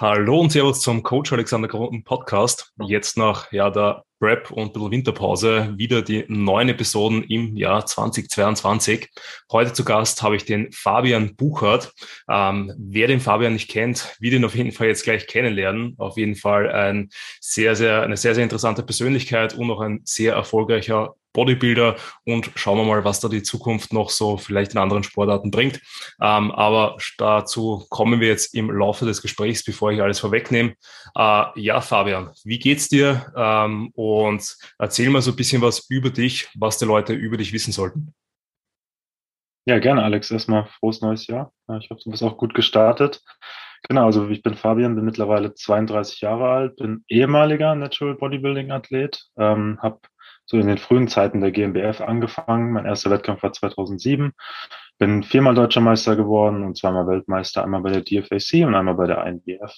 Hallo und Servus zum Coach Alexander Grunden Podcast. Jetzt nach ja, der Prep und ein bisschen Winterpause wieder die neuen Episoden im Jahr 2022. Heute zu Gast habe ich den Fabian Buchert. Ähm, wer den Fabian nicht kennt, wird ihn auf jeden Fall jetzt gleich kennenlernen. Auf jeden Fall ein sehr, sehr, eine sehr, sehr interessante Persönlichkeit und auch ein sehr erfolgreicher Bodybuilder und schauen wir mal, was da die Zukunft noch so vielleicht in anderen Sportarten bringt. Ähm, aber dazu kommen wir jetzt im Laufe des Gesprächs, bevor ich alles vorwegnehme. Äh, ja, Fabian, wie geht's dir? Ähm, und erzähl mal so ein bisschen was über dich, was die Leute über dich wissen sollten. Ja, gerne, Alex. Erstmal frohes neues Jahr. Ich hoffe, du bist auch gut gestartet. Genau, also ich bin Fabian, bin mittlerweile 32 Jahre alt, bin ehemaliger Natural Bodybuilding Athlet, ähm, habe so in den frühen Zeiten der GmbF angefangen. Mein erster Wettkampf war 2007. Bin viermal deutscher Meister geworden und zweimal Weltmeister, einmal bei der DFAC und einmal bei der INBF.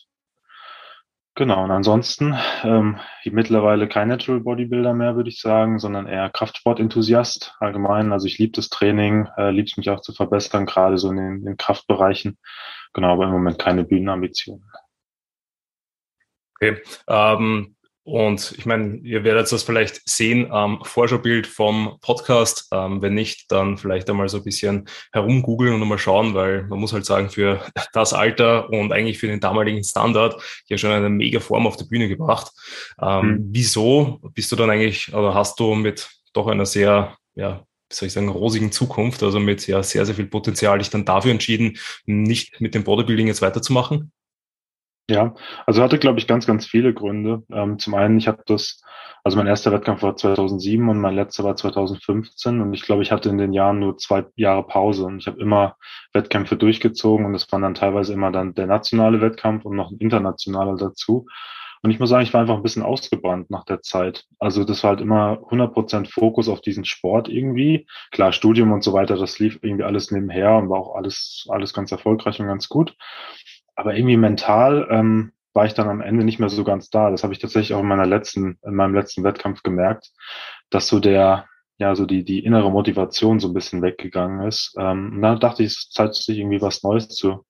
Genau, und ansonsten ähm, mittlerweile kein Natural Bodybuilder mehr, würde ich sagen, sondern eher Kraftsport-Enthusiast allgemein. Also ich liebe das Training, äh, liebe es mich auch zu verbessern, gerade so in den, in den Kraftbereichen. Genau, aber im Moment keine Bühnenambitionen. Okay. Ähm, und ich meine, ihr werdet das vielleicht sehen am Vorschaubild vom Podcast. Ähm, wenn nicht, dann vielleicht einmal so ein bisschen herumgoogeln und mal schauen, weil man muss halt sagen, für das Alter und eigentlich für den damaligen Standard ja schon eine mega Form auf der Bühne gebracht. Ähm, mhm. Wieso bist du dann eigentlich, oder hast du mit doch einer sehr, ja, wie soll ich sagen, rosigen Zukunft, also mit ja sehr, sehr viel Potenzial, dich dann dafür entschieden, nicht mit dem Bodybuilding jetzt weiterzumachen? Ja, also hatte, glaube ich, ganz, ganz viele Gründe. Ähm, zum einen, ich habe das, also mein erster Wettkampf war 2007 und mein letzter war 2015 und ich glaube, ich hatte in den Jahren nur zwei Jahre Pause und ich habe immer Wettkämpfe durchgezogen und es waren dann teilweise immer dann der nationale Wettkampf und noch ein internationaler dazu. Und ich muss sagen, ich war einfach ein bisschen ausgebrannt nach der Zeit. Also das war halt immer 100% Fokus auf diesen Sport irgendwie. Klar, Studium und so weiter, das lief irgendwie alles nebenher und war auch alles, alles ganz erfolgreich und ganz gut aber irgendwie mental ähm, war ich dann am Ende nicht mehr so ganz da. Das habe ich tatsächlich auch in meiner letzten, in meinem letzten Wettkampf gemerkt, dass so der, ja, so die, die innere Motivation so ein bisschen weggegangen ist. Ähm, und dann dachte ich, es ist Zeit, sich irgendwie was Neues zu,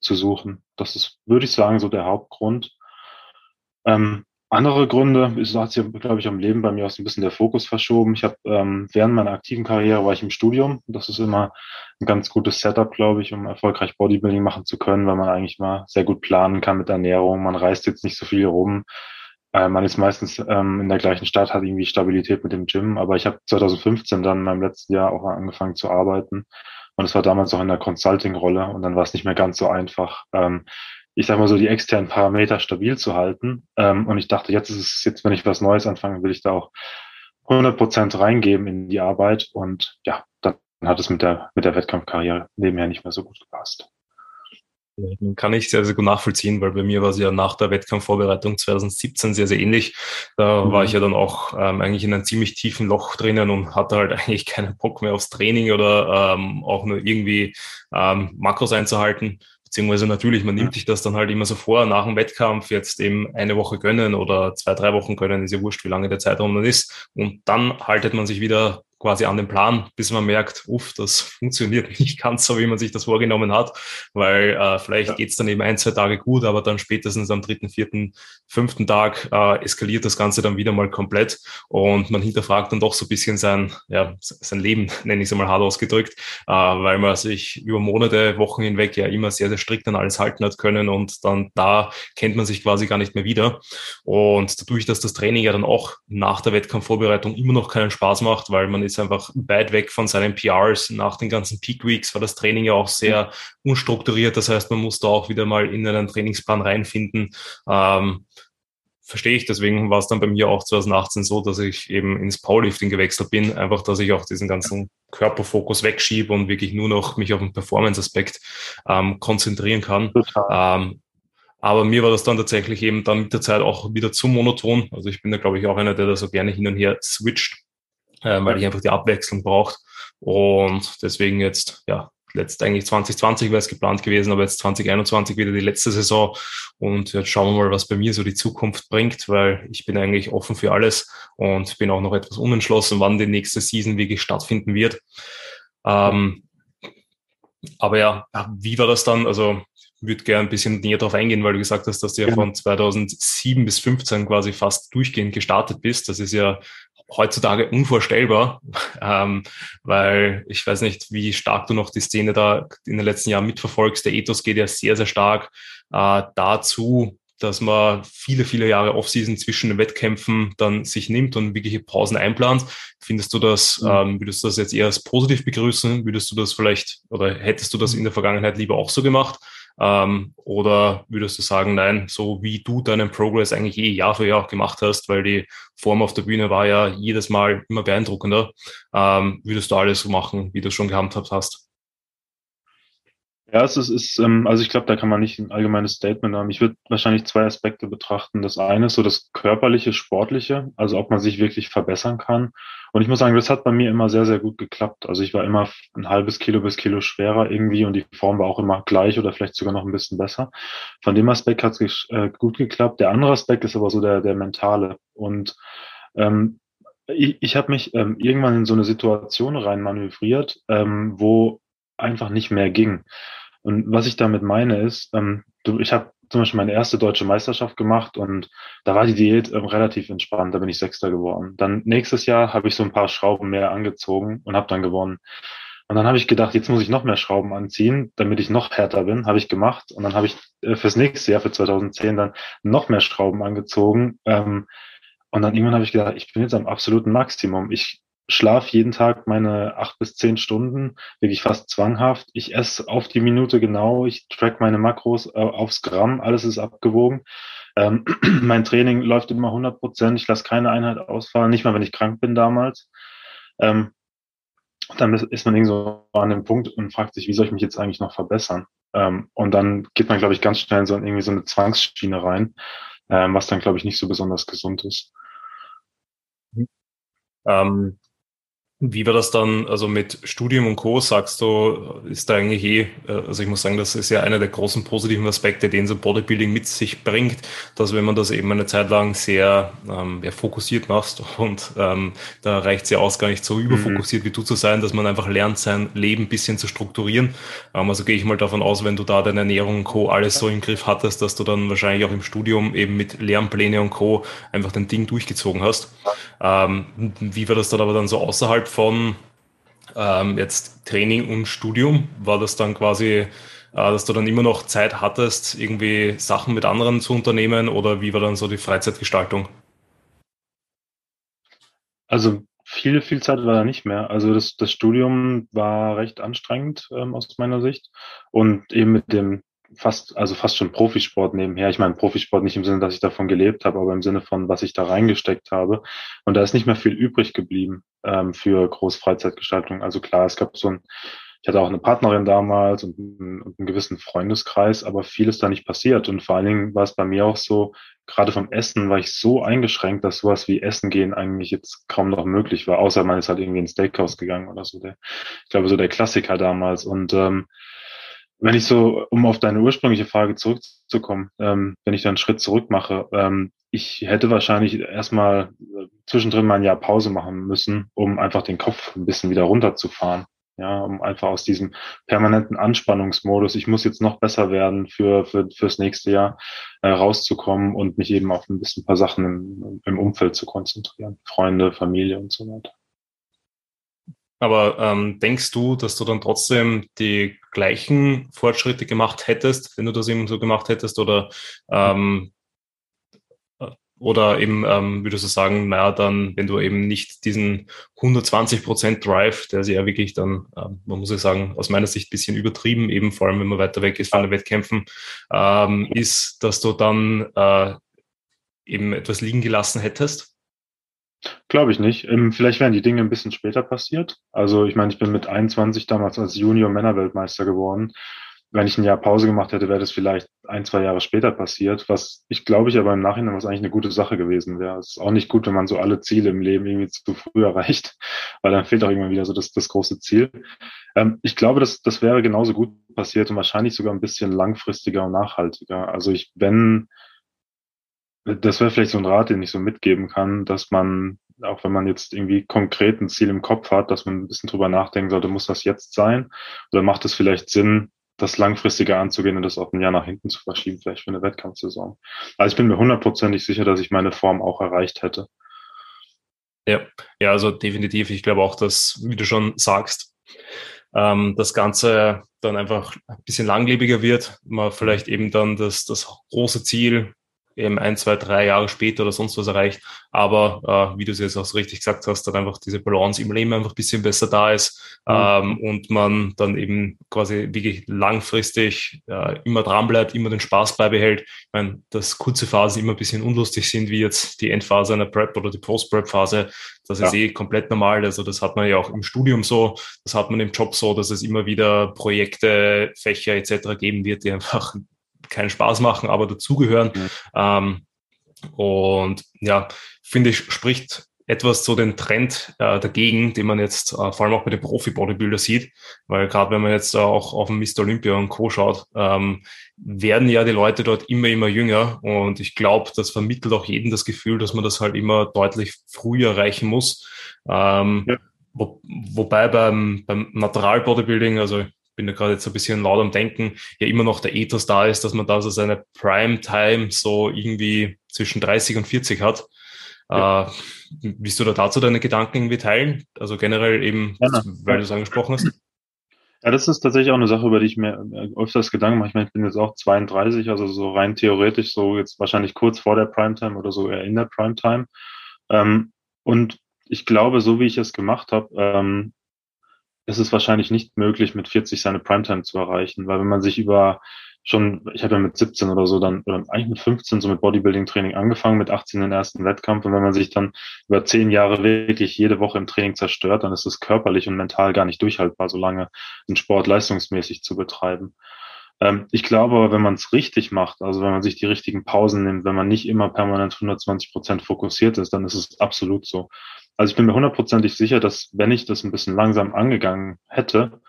zu suchen. Das ist, würde ich sagen, so der Hauptgrund. Ähm, andere Gründe, so hat sich, glaube ich, am Leben bei mir auch so ein bisschen der Fokus verschoben. Ich habe ähm, während meiner aktiven Karriere war ich im Studium. Das ist immer ein ganz gutes Setup, glaube ich, um erfolgreich Bodybuilding machen zu können, weil man eigentlich mal sehr gut planen kann mit Ernährung. Man reist jetzt nicht so viel rum. Äh, man ist meistens ähm, in der gleichen Stadt, hat irgendwie Stabilität mit dem Gym. Aber ich habe 2015 dann in meinem letzten Jahr auch angefangen zu arbeiten. Und es war damals auch in der Consulting-Rolle und dann war es nicht mehr ganz so einfach. Ähm, ich sag mal so, die externen Parameter stabil zu halten. Ähm, und ich dachte, jetzt ist es, jetzt, wenn ich was Neues anfange, will ich da auch 100 Prozent reingeben in die Arbeit. Und ja, dann hat es mit der, mit der Wettkampfkarriere nebenher nicht mehr so gut gepasst. Kann ich sehr, sehr gut nachvollziehen, weil bei mir war es ja nach der Wettkampfvorbereitung 2017 sehr, sehr ähnlich. Da mhm. war ich ja dann auch ähm, eigentlich in einem ziemlich tiefen Loch drinnen und hatte halt eigentlich keinen Bock mehr aufs Training oder ähm, auch nur irgendwie ähm, Makros einzuhalten. Beziehungsweise natürlich, man nimmt sich das dann halt immer so vor, nach dem Wettkampf jetzt eben eine Woche gönnen oder zwei, drei Wochen gönnen, ist ja wurscht, wie lange der Zeitraum dann ist. Und dann haltet man sich wieder quasi an den Plan, bis man merkt, uff, das funktioniert nicht ganz so, wie man sich das vorgenommen hat, weil äh, vielleicht ja. geht's dann eben ein, zwei Tage gut, aber dann spätestens am dritten, vierten, fünften Tag äh, eskaliert das Ganze dann wieder mal komplett und man hinterfragt dann doch so ein bisschen sein, ja, sein Leben, nenne ich es einmal hart ausgedrückt, äh, weil man sich über Monate, Wochen hinweg ja immer sehr, sehr strikt an alles halten hat können und dann da kennt man sich quasi gar nicht mehr wieder. Und dadurch, dass das Training ja dann auch nach der Wettkampfvorbereitung immer noch keinen Spaß macht, weil man ist einfach weit weg von seinen PRs. Nach den ganzen Peak Weeks war das Training ja auch sehr unstrukturiert. Das heißt, man muss da auch wieder mal in einen Trainingsplan reinfinden. Ähm, verstehe ich. Deswegen war es dann bei mir auch 2018 so, dass ich eben ins Powerlifting gewechselt bin. Einfach, dass ich auch diesen ganzen Körperfokus wegschiebe und wirklich nur noch mich auf den Performance-Aspekt ähm, konzentrieren kann. Ähm, aber mir war das dann tatsächlich eben dann mit der Zeit auch wieder zu monoton. Also ich bin da, glaube ich, auch einer, der da so gerne hin und her switcht äh, weil ich einfach die Abwechslung braucht. Und deswegen jetzt, ja, letzt eigentlich 2020 wäre es geplant gewesen, aber jetzt 2021 wieder die letzte Saison. Und jetzt schauen wir mal, was bei mir so die Zukunft bringt, weil ich bin eigentlich offen für alles und bin auch noch etwas unentschlossen, wann die nächste Season wirklich stattfinden wird. Ähm, aber ja, wie war das dann? Also würde gerne ein bisschen näher darauf eingehen, weil du gesagt hast, dass du ja, ja von 2007 bis 15 quasi fast durchgehend gestartet bist. Das ist ja heutzutage unvorstellbar, ähm, weil ich weiß nicht, wie stark du noch die Szene da in den letzten Jahren mitverfolgst. Der Ethos geht ja sehr, sehr stark äh, dazu, dass man viele, viele Jahre Offseason zwischen den Wettkämpfen dann sich nimmt und wirkliche Pausen einplant. Findest du das, mhm. ähm, würdest du das jetzt eher als positiv begrüßen? Würdest du das vielleicht oder hättest du das in der Vergangenheit lieber auch so gemacht? Ähm, oder würdest du sagen, nein, so wie du deinen Progress eigentlich eh Jahr für Jahr auch gemacht hast, weil die Form auf der Bühne war ja jedes Mal immer beeindruckender, ähm, würdest du alles so machen, wie du es schon gehandhabt hast? Ja, es ist, ist ähm, also ich glaube, da kann man nicht ein allgemeines Statement haben. Ich würde wahrscheinlich zwei Aspekte betrachten. Das eine ist so das körperliche, sportliche, also ob man sich wirklich verbessern kann. Und ich muss sagen, das hat bei mir immer sehr, sehr gut geklappt. Also ich war immer ein halbes Kilo bis Kilo schwerer irgendwie und die Form war auch immer gleich oder vielleicht sogar noch ein bisschen besser. Von dem Aspekt hat es äh, gut geklappt. Der andere Aspekt ist aber so der, der mentale. Und ähm, ich, ich habe mich ähm, irgendwann in so eine Situation rein manövriert, ähm, wo einfach nicht mehr ging. Und was ich damit meine ist, ähm, du, ich habe zum Beispiel meine erste deutsche Meisterschaft gemacht und da war die Diät ähm, relativ entspannt, da bin ich Sechster geworden. Dann nächstes Jahr habe ich so ein paar Schrauben mehr angezogen und habe dann gewonnen. Und dann habe ich gedacht, jetzt muss ich noch mehr Schrauben anziehen, damit ich noch härter bin. Habe ich gemacht. Und dann habe ich äh, fürs nächste Jahr, für 2010, dann noch mehr Schrauben angezogen. Ähm, und dann irgendwann habe ich gedacht, ich bin jetzt am absoluten Maximum. Ich schlaf jeden Tag meine acht bis zehn Stunden, wirklich fast zwanghaft. Ich esse auf die Minute genau, ich track meine Makros äh, aufs Gramm, alles ist abgewogen. Ähm, mein Training läuft immer 100 Prozent, ich lasse keine Einheit ausfallen, nicht mal wenn ich krank bin damals. Ähm, dann ist man irgendwie so an dem Punkt und fragt sich, wie soll ich mich jetzt eigentlich noch verbessern? Ähm, und dann geht man, glaube ich, ganz schnell in so irgendwie so eine Zwangsschiene rein, ähm, was dann, glaube ich, nicht so besonders gesund ist. Ähm, wie war das dann, also mit Studium und Co. sagst du, ist da eigentlich eh, äh, also ich muss sagen, das ist ja einer der großen positiven Aspekte, den so Bodybuilding mit sich bringt, dass wenn man das eben eine Zeit lang sehr ähm, ja, fokussiert machst und ähm, da reicht es ja aus, gar nicht so überfokussiert mhm. wie du zu sein, dass man einfach lernt, sein Leben ein bisschen zu strukturieren. Ähm, also gehe ich mal davon aus, wenn du da deine Ernährung und Co. alles so im Griff hattest, dass du dann wahrscheinlich auch im Studium eben mit Lernpläne und Co. einfach dein Ding durchgezogen hast. Ähm, wie war das dann aber dann so außerhalb von ähm, jetzt Training und Studium? War das dann quasi, äh, dass du dann immer noch Zeit hattest, irgendwie Sachen mit anderen zu unternehmen oder wie war dann so die Freizeitgestaltung? Also viel, viel Zeit war da nicht mehr. Also das, das Studium war recht anstrengend ähm, aus meiner Sicht. Und eben mit dem fast, also fast schon Profisport nebenher. Ich meine, Profisport nicht im Sinne, dass ich davon gelebt habe, aber im Sinne von, was ich da reingesteckt habe. Und da ist nicht mehr viel übrig geblieben ähm, für Großfreizeitgestaltung. Also klar, es gab so ein, ich hatte auch eine Partnerin damals und, und einen gewissen Freundeskreis, aber viel ist da nicht passiert. Und vor allen Dingen war es bei mir auch so, gerade vom Essen war ich so eingeschränkt, dass sowas wie Essen gehen eigentlich jetzt kaum noch möglich war, außer man ist halt irgendwie ins Steakhouse gegangen oder so. Der, ich glaube, so der Klassiker damals. Und ähm, wenn ich so, um auf deine ursprüngliche Frage zurückzukommen, ähm, wenn ich da einen Schritt zurück mache, ähm, ich hätte wahrscheinlich erstmal äh, zwischendrin mal ein Jahr Pause machen müssen, um einfach den Kopf ein bisschen wieder runterzufahren. Ja, um einfach aus diesem permanenten Anspannungsmodus, ich muss jetzt noch besser werden für, für fürs nächste Jahr äh, rauszukommen und mich eben auf ein bisschen ein paar Sachen im, im Umfeld zu konzentrieren. Freunde, Familie und so weiter. Aber ähm, denkst du, dass du dann trotzdem die gleichen Fortschritte gemacht hättest, wenn du das eben so gemacht hättest? Oder, ähm, oder eben ähm, würdest du sagen, naja, dann, wenn du eben nicht diesen 120% Drive, der sich ja wirklich dann, ähm, man muss ja sagen, aus meiner Sicht bisschen übertrieben, eben vor allem, wenn man weiter weg ist von den Wettkämpfen, ähm, ist, dass du dann äh, eben etwas liegen gelassen hättest? Glaube ich nicht. Ähm, vielleicht wären die Dinge ein bisschen später passiert. Also ich meine, ich bin mit 21 damals als Junior Männerweltmeister geworden. Wenn ich ein Jahr Pause gemacht hätte, wäre das vielleicht ein, zwei Jahre später passiert, was ich glaube ich aber im Nachhinein was eigentlich eine gute Sache gewesen wäre. Es ist auch nicht gut, wenn man so alle Ziele im Leben irgendwie zu früh erreicht, weil dann fehlt auch irgendwann wieder so das, das große Ziel. Ähm, ich glaube, das, das wäre genauso gut passiert und wahrscheinlich sogar ein bisschen langfristiger und nachhaltiger. Also ich, wenn, das wäre vielleicht so ein Rat, den ich so mitgeben kann, dass man, auch wenn man jetzt irgendwie konkret ein Ziel im Kopf hat, dass man ein bisschen drüber nachdenken sollte, muss das jetzt sein? Oder macht es vielleicht Sinn, das langfristiger anzugehen und das auf ein Jahr nach hinten zu verschieben, vielleicht für eine Wettkampfsaison. Also ich bin mir hundertprozentig sicher, dass ich meine Form auch erreicht hätte. Ja, ja, also definitiv. Ich glaube auch, dass, wie du schon sagst, ähm, das Ganze dann einfach ein bisschen langlebiger wird, man vielleicht eben dann das, das große Ziel eben ein, zwei, drei Jahre später oder sonst was erreicht. Aber äh, wie du es jetzt auch so richtig gesagt hast, dann einfach diese Balance im Leben einfach ein bisschen besser da ist mhm. ähm, und man dann eben quasi wirklich langfristig äh, immer dran bleibt, immer den Spaß beibehält. Ich meine, dass kurze Phasen immer ein bisschen unlustig sind, wie jetzt die Endphase einer Prep oder die Post-Prep-Phase, das ja. ist eh komplett normal. Also das hat man ja auch im Studium so, das hat man im Job so, dass es immer wieder Projekte, Fächer etc. geben wird, die einfach keinen Spaß machen, aber dazugehören. Mhm. Ähm, und ja, finde ich, spricht etwas zu den Trend äh, dagegen, den man jetzt äh, vor allem auch bei den Profi-Bodybuilder sieht, weil gerade wenn man jetzt äh, auch auf den Mr. Olympia und Co. schaut, ähm, werden ja die Leute dort immer, immer jünger und ich glaube, das vermittelt auch jedem das Gefühl, dass man das halt immer deutlich früher erreichen muss. Ähm, ja. wo, wobei beim, beim Natural Bodybuilding, also bin da gerade jetzt ein bisschen laut am Denken, ja immer noch der Ethos da ist, dass man da so seine Prime-Time so irgendwie zwischen 30 und 40 hat. Ja. Äh, willst du da dazu deine Gedanken irgendwie teilen? Also generell eben, ja, weil du es angesprochen hast. Ja, das ist tatsächlich auch eine Sache, über die ich mir öfters Gedanken mache. Ich meine, ich bin jetzt auch 32, also so rein theoretisch so jetzt wahrscheinlich kurz vor der Primetime oder so eher in der Primetime. Ähm, und ich glaube, so wie ich es gemacht habe, ähm, ist es wahrscheinlich nicht möglich, mit 40 seine Primetime zu erreichen, weil wenn man sich über schon, ich habe ja mit 17 oder so dann, oder eigentlich mit 15 so mit Bodybuilding-Training angefangen, mit 18 den ersten Wettkampf und wenn man sich dann über zehn Jahre wirklich jede Woche im Training zerstört, dann ist es körperlich und mental gar nicht durchhaltbar, so lange einen Sport leistungsmäßig zu betreiben. Ähm, ich glaube aber, wenn man es richtig macht, also wenn man sich die richtigen Pausen nimmt, wenn man nicht immer permanent 120 Prozent fokussiert ist, dann ist es absolut so. Also ich bin mir hundertprozentig sicher, dass wenn ich das ein bisschen langsam angegangen hätte,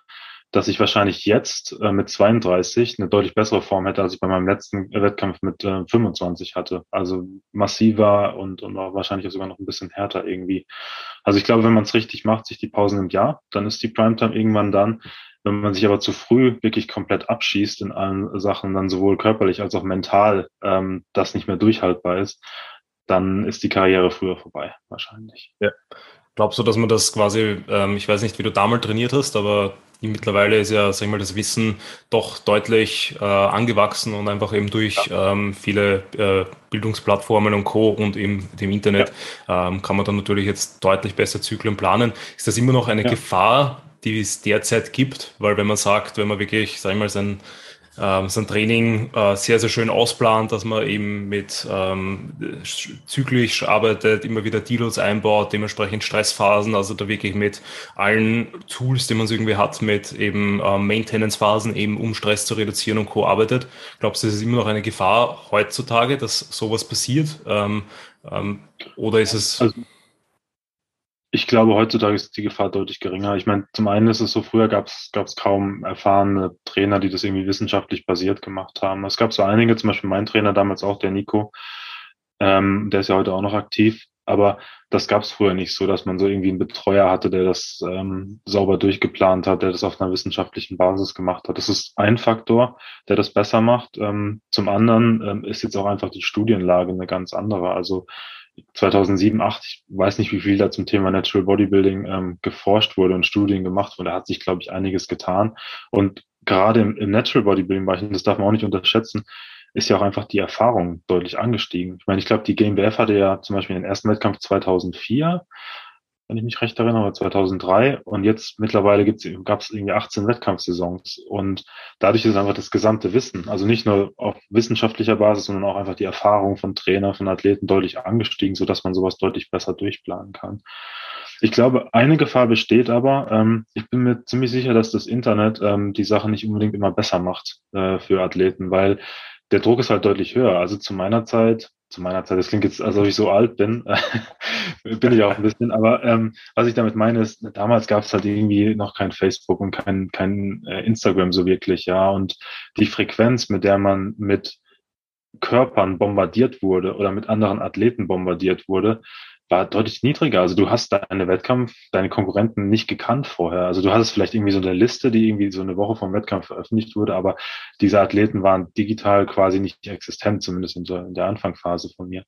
dass ich wahrscheinlich jetzt äh, mit 32 eine deutlich bessere Form hätte, als ich bei meinem letzten Wettkampf mit äh, 25 hatte. Also massiver und, und wahrscheinlich sogar noch ein bisschen härter irgendwie. Also ich glaube, wenn man es richtig macht, sich die Pausen im Jahr, dann ist die Primetime irgendwann dann. Wenn man sich aber zu früh wirklich komplett abschießt in allen Sachen, dann sowohl körperlich als auch mental ähm, das nicht mehr durchhaltbar ist, dann ist die Karriere früher vorbei, wahrscheinlich. Ja. Glaubst du, dass man das quasi, ähm, ich weiß nicht, wie du damals trainiert hast, aber mittlerweile ist ja, sag ich mal, das Wissen doch deutlich äh, angewachsen und einfach eben durch ja. ähm, viele äh, Bildungsplattformen und Co. und eben dem Internet ja. ähm, kann man dann natürlich jetzt deutlich besser Zyklen planen. Ist das immer noch eine ja. Gefahr, die es derzeit gibt? Weil wenn man sagt, wenn man wirklich, sag ich mal, sein ähm, sein Training äh, sehr, sehr schön ausplant, dass man eben mit ähm, zyklisch arbeitet, immer wieder Deloads einbaut, dementsprechend Stressphasen, also da wirklich mit allen Tools, die man so irgendwie hat, mit eben ähm, Maintenance-Phasen, eben um Stress zu reduzieren und Co. arbeitet. Glaubst du, es ist immer noch eine Gefahr heutzutage, dass sowas passiert? Ähm, ähm, oder ist es... Also ich glaube, heutzutage ist die Gefahr deutlich geringer. Ich meine, zum einen ist es so, früher gab es kaum erfahrene Trainer, die das irgendwie wissenschaftlich basiert gemacht haben. Es gab so einige, zum Beispiel mein Trainer damals auch, der Nico, ähm, der ist ja heute auch noch aktiv. Aber das gab es früher nicht so, dass man so irgendwie einen Betreuer hatte, der das ähm, sauber durchgeplant hat, der das auf einer wissenschaftlichen Basis gemacht hat. Das ist ein Faktor, der das besser macht. Ähm, zum anderen ähm, ist jetzt auch einfach die Studienlage eine ganz andere. Also 2007, 8, ich weiß nicht, wie viel da zum Thema Natural Bodybuilding ähm, geforscht wurde und Studien gemacht wurde. Da hat sich, glaube ich, einiges getan. Und gerade im, im Natural Bodybuilding-Bereich, das darf man auch nicht unterschätzen, ist ja auch einfach die Erfahrung deutlich angestiegen. Ich meine, ich glaube, die GmbF hatte ja zum Beispiel den ersten Wettkampf 2004 wenn ich mich recht erinnere, 2003. Und jetzt mittlerweile gab es irgendwie 18 Wettkampfsaisons. Und dadurch ist einfach das gesamte Wissen, also nicht nur auf wissenschaftlicher Basis, sondern auch einfach die Erfahrung von Trainer, von Athleten deutlich angestiegen, sodass man sowas deutlich besser durchplanen kann. Ich glaube, eine Gefahr besteht aber, ähm, ich bin mir ziemlich sicher, dass das Internet ähm, die Sache nicht unbedingt immer besser macht äh, für Athleten, weil der Druck ist halt deutlich höher. Also zu meiner Zeit, zu meiner Zeit, das klingt jetzt, als ob ich so alt bin, bin ich auch ein bisschen, aber ähm, was ich damit meine ist, damals gab es halt irgendwie noch kein Facebook und kein, kein äh, Instagram so wirklich, ja, und die Frequenz, mit der man mit Körpern bombardiert wurde oder mit anderen Athleten bombardiert wurde, war deutlich niedriger. Also du hast deine Wettkampf, deine Konkurrenten nicht gekannt vorher. Also du hattest vielleicht irgendwie so eine Liste, die irgendwie so eine Woche vom Wettkampf veröffentlicht wurde, aber diese Athleten waren digital quasi nicht existent, zumindest in, so, in der Anfangsphase von mir.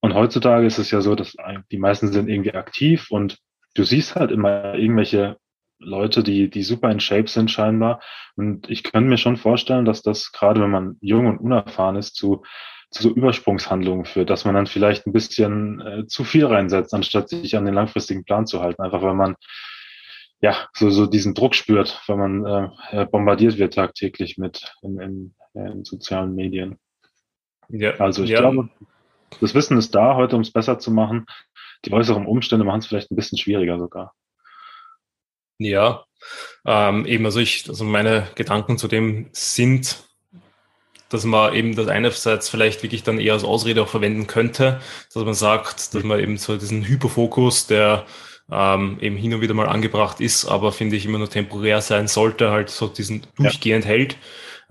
Und heutzutage ist es ja so, dass die meisten sind irgendwie aktiv und du siehst halt immer irgendwelche Leute, die, die super in Shape sind scheinbar. Und ich könnte mir schon vorstellen, dass das gerade, wenn man jung und unerfahren ist, zu zu so Übersprungshandlungen führt, dass man dann vielleicht ein bisschen äh, zu viel reinsetzt, anstatt sich an den langfristigen Plan zu halten. Einfach weil man ja so, so diesen Druck spürt, weil man äh, bombardiert wird tagtäglich mit in, in, in sozialen Medien. Ja, also ich ja. glaube, das Wissen ist da heute, um es besser zu machen. Die äußeren Umstände machen es vielleicht ein bisschen schwieriger sogar. Ja, ähm, eben, also ich, also meine Gedanken zu dem sind, dass man eben das einerseits vielleicht wirklich dann eher als Ausrede auch verwenden könnte, dass man sagt, dass man eben so diesen Hyperfokus, der ähm, eben hin und wieder mal angebracht ist, aber finde ich immer nur temporär sein sollte, halt so diesen durchgehend ja. hält,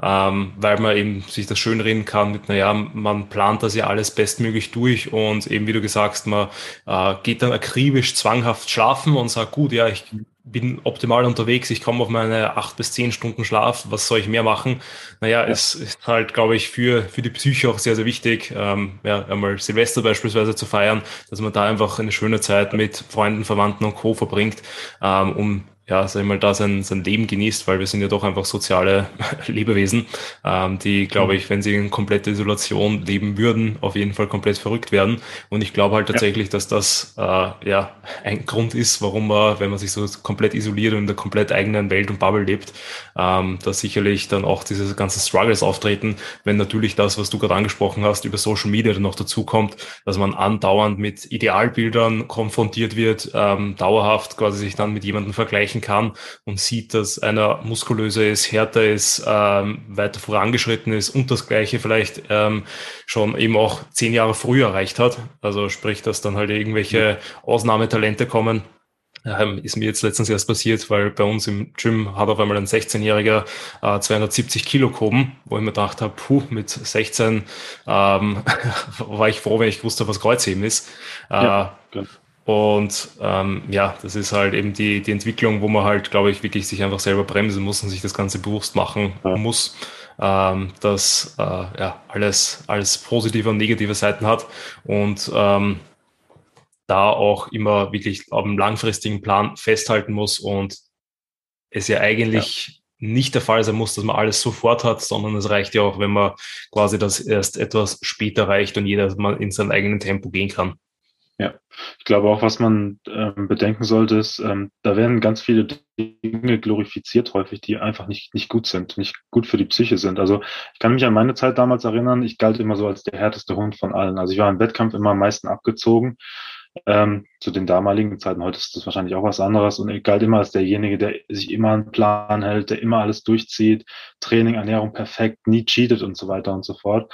ähm, weil man eben sich das schön reden kann mit, naja, man plant das ja alles bestmöglich durch und eben wie du gesagt hast, man äh, geht dann akribisch zwanghaft schlafen und sagt, gut, ja, ich bin optimal unterwegs, ich komme auf meine acht bis zehn Stunden Schlaf, was soll ich mehr machen? Naja, ja. es ist halt, glaube ich, für, für die Psyche auch sehr, sehr wichtig, ähm, ja, einmal Silvester beispielsweise zu feiern, dass man da einfach eine schöne Zeit mit Freunden, Verwandten und Co. verbringt, ähm, um ja, sag ich mal, da sein, sein Leben genießt, weil wir sind ja doch einfach soziale Lebewesen, ähm, die, glaube mhm. ich, wenn sie in kompletter Isolation leben würden, auf jeden Fall komplett verrückt werden. Und ich glaube halt tatsächlich, ja. dass das äh, ja ein Grund ist, warum man, wenn man sich so komplett isoliert und in der komplett eigenen Welt und Bubble lebt, ähm, da sicherlich dann auch diese ganzen Struggles auftreten, wenn natürlich das, was du gerade angesprochen hast, über Social Media dann noch dazu kommt, dass man andauernd mit Idealbildern konfrontiert wird, ähm, dauerhaft quasi sich dann mit jemandem vergleichen kann und sieht, dass einer muskulöser ist, härter ist, ähm, weiter vorangeschritten ist und das Gleiche vielleicht ähm, schon eben auch zehn Jahre früher erreicht hat. Also sprich, dass dann halt irgendwelche Ausnahmetalente kommen. Ähm, ist mir jetzt letztens erst passiert, weil bei uns im Gym hat auf einmal ein 16-Jähriger äh, 270 Kilo gehoben, wo ich mir gedacht habe, puh, mit 16 ähm, war ich froh, wenn ich wusste, was Kreuzheben ist. Äh, ja, und ähm, ja, das ist halt eben die, die Entwicklung, wo man halt, glaube ich, wirklich sich einfach selber bremsen muss und sich das Ganze bewusst machen ja. muss, ähm, dass äh, ja, alles, alles positive und negative Seiten hat und ähm, da auch immer wirklich am langfristigen Plan festhalten muss und es ja eigentlich ja. nicht der Fall sein muss, dass man alles sofort hat, sondern es reicht ja auch, wenn man quasi das erst etwas später reicht und jeder mal in sein eigenen Tempo gehen kann. Ja, ich glaube auch, was man ähm, bedenken sollte, ist, ähm, da werden ganz viele Dinge glorifiziert häufig, die einfach nicht, nicht gut sind, nicht gut für die Psyche sind. Also ich kann mich an meine Zeit damals erinnern, ich galt immer so als der härteste Hund von allen. Also ich war im Wettkampf immer am meisten abgezogen. Ähm, zu den damaligen Zeiten, heute ist das wahrscheinlich auch was anderes und ich galt immer als derjenige, der sich immer einen Plan hält, der immer alles durchzieht, Training, Ernährung perfekt, nie cheatet und so weiter und so fort.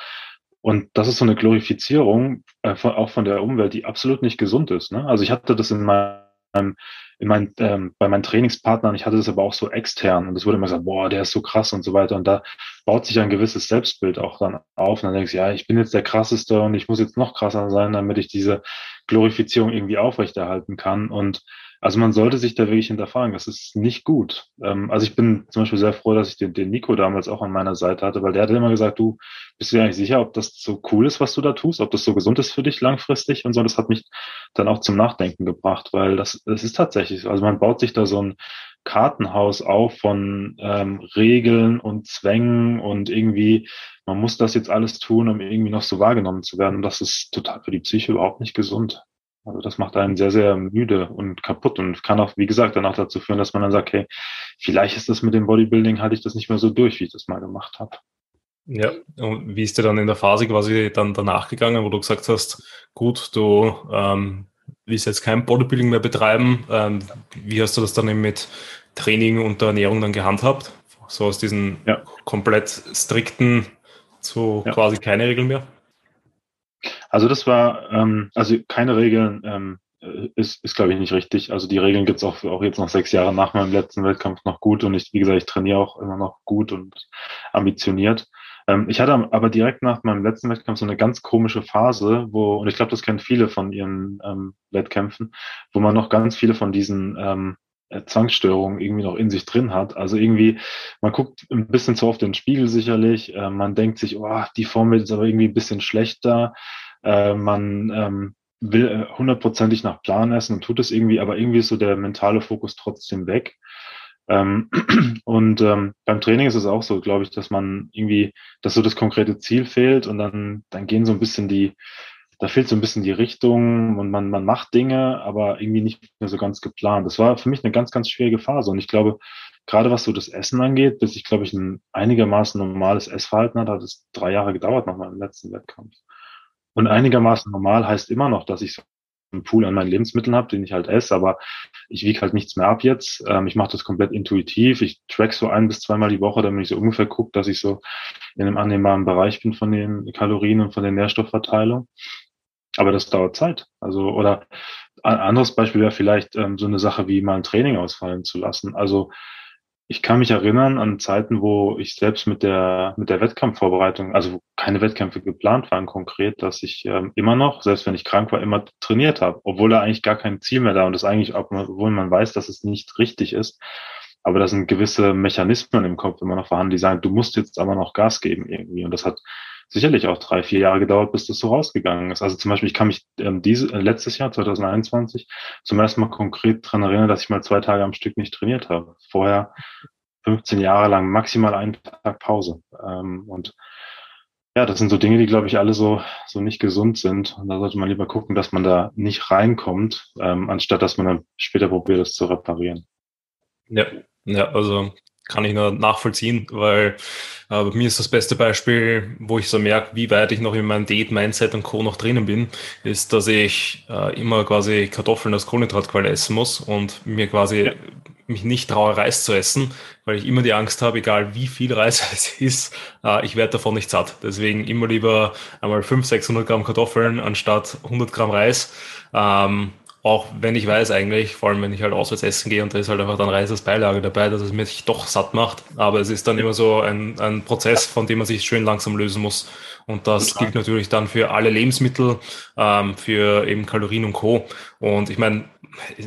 Und das ist so eine Glorifizierung äh, von, auch von der Umwelt, die absolut nicht gesund ist. Ne? Also ich hatte das in meinem, in meinen, ähm, bei meinen Trainingspartnern, ich hatte das aber auch so extern und es wurde immer gesagt, boah, der ist so krass und so weiter. Und da baut sich ein gewisses Selbstbild auch dann auf. Und dann denkst du, ja, ich bin jetzt der krasseste und ich muss jetzt noch krasser sein, damit ich diese Glorifizierung irgendwie aufrechterhalten kann. Und also man sollte sich da wirklich hinterfragen. Das ist nicht gut. Ähm, also ich bin zum Beispiel sehr froh, dass ich den, den Nico damals auch an meiner Seite hatte, weil der hat immer gesagt, du bist dir eigentlich sicher, ob das so cool ist, was du da tust, ob das so gesund ist für dich langfristig und so. Das hat mich dann auch zum Nachdenken gebracht, weil das, das ist tatsächlich so. Also man baut sich da so ein Kartenhaus auf von ähm, Regeln und Zwängen und irgendwie, man muss das jetzt alles tun, um irgendwie noch so wahrgenommen zu werden. Und das ist total für die Psyche überhaupt nicht gesund. Also das macht einen sehr, sehr müde und kaputt und kann auch, wie gesagt, dann auch dazu führen, dass man dann sagt, hey, vielleicht ist das mit dem Bodybuilding, halte ich das nicht mehr so durch, wie ich das mal gemacht habe. Ja, und wie ist dir dann in der Phase quasi dann danach gegangen, wo du gesagt hast, gut, du ähm, willst jetzt kein Bodybuilding mehr betreiben. Ähm, wie hast du das dann eben mit Training und der Ernährung dann gehandhabt? So aus diesen ja. komplett strikten zu ja. quasi keine Regeln mehr? Also das war, ähm, also keine Regeln ähm, äh, ist, ist glaube ich, nicht richtig. Also die Regeln gibt's auch, auch jetzt noch sechs Jahre nach meinem letzten Wettkampf noch gut und ich, wie gesagt, ich trainiere auch immer noch gut und ambitioniert. Ähm, ich hatte aber direkt nach meinem letzten Wettkampf so eine ganz komische Phase, wo, und ich glaube, das kennen viele von ihren ähm, Wettkämpfen, wo man noch ganz viele von diesen ähm, äh, Zwangsstörungen irgendwie noch in sich drin hat. Also irgendwie, man guckt ein bisschen zu oft in den Spiegel sicherlich, äh, man denkt sich, oh, die Form wird jetzt aber irgendwie ein bisschen schlechter, äh, man ähm, will äh, hundertprozentig nach Plan essen und tut es irgendwie, aber irgendwie ist so der mentale Fokus trotzdem weg. Ähm, und ähm, beim Training ist es auch so, glaube ich, dass man irgendwie, dass so das konkrete Ziel fehlt und dann, dann gehen so ein bisschen die, da fehlt so ein bisschen die Richtung und man, man macht Dinge, aber irgendwie nicht mehr so ganz geplant. Das war für mich eine ganz, ganz schwierige Phase und ich glaube, gerade was so das Essen angeht, bis ich, glaube ich, ein einigermaßen normales Essverhalten hatte, hat es drei Jahre gedauert nach meinem letzten Wettkampf. Und einigermaßen normal heißt immer noch, dass ich so einen Pool an meinen Lebensmitteln habe, den ich halt esse, aber ich wiege halt nichts mehr ab jetzt. Ähm, ich mache das komplett intuitiv. Ich track so ein bis zweimal die Woche, damit ich so ungefähr gucke, dass ich so in einem annehmbaren Bereich bin von den Kalorien und von der Nährstoffverteilung. Aber das dauert Zeit. Also, oder ein anderes Beispiel wäre vielleicht ähm, so eine Sache wie mal ein Training ausfallen zu lassen. Also ich kann mich erinnern an Zeiten, wo ich selbst mit der, mit der Wettkampfvorbereitung, also wo keine Wettkämpfe geplant waren konkret, dass ich ähm, immer noch, selbst wenn ich krank war, immer trainiert habe, obwohl da eigentlich gar kein Ziel mehr da und das eigentlich, obwohl man weiß, dass es nicht richtig ist. Aber da sind gewisse Mechanismen im Kopf immer noch vorhanden, die sagen, du musst jetzt aber noch Gas geben irgendwie. Und das hat sicherlich auch drei, vier Jahre gedauert, bis das so rausgegangen ist. Also zum Beispiel, ich kann mich ähm, diese, äh, letztes Jahr, 2021, zum ersten Mal konkret dran erinnern, dass ich mal zwei Tage am Stück nicht trainiert habe. Vorher 15 Jahre lang maximal einen Tag Pause. Ähm, und ja, das sind so Dinge, die, glaube ich, alle so, so nicht gesund sind. Und da sollte man lieber gucken, dass man da nicht reinkommt, ähm, anstatt dass man dann später probiert, es zu reparieren. Ja, ja, also kann ich nur nachvollziehen, weil äh, bei mir ist das beste Beispiel, wo ich so merke, wie weit ich noch in meinem Date, Mindset und Co. noch drinnen bin, ist, dass ich äh, immer quasi Kartoffeln als Kohlenhydratquelle essen muss und mir quasi ja. mich nicht traue, Reis zu essen, weil ich immer die Angst habe, egal wie viel Reis es ist, äh, ich werde davon nicht satt. Deswegen immer lieber einmal 500, 600 Gramm Kartoffeln anstatt 100 Gramm Reis. Ähm, auch wenn ich weiß eigentlich, vor allem wenn ich halt auswärts essen gehe und da ist halt einfach dann Reis als Beilage dabei, dass es mich doch satt macht. Aber es ist dann immer so ein, ein Prozess, von dem man sich schön langsam lösen muss. Und das gilt natürlich dann für alle Lebensmittel, ähm, für eben Kalorien und Co. Und ich meine,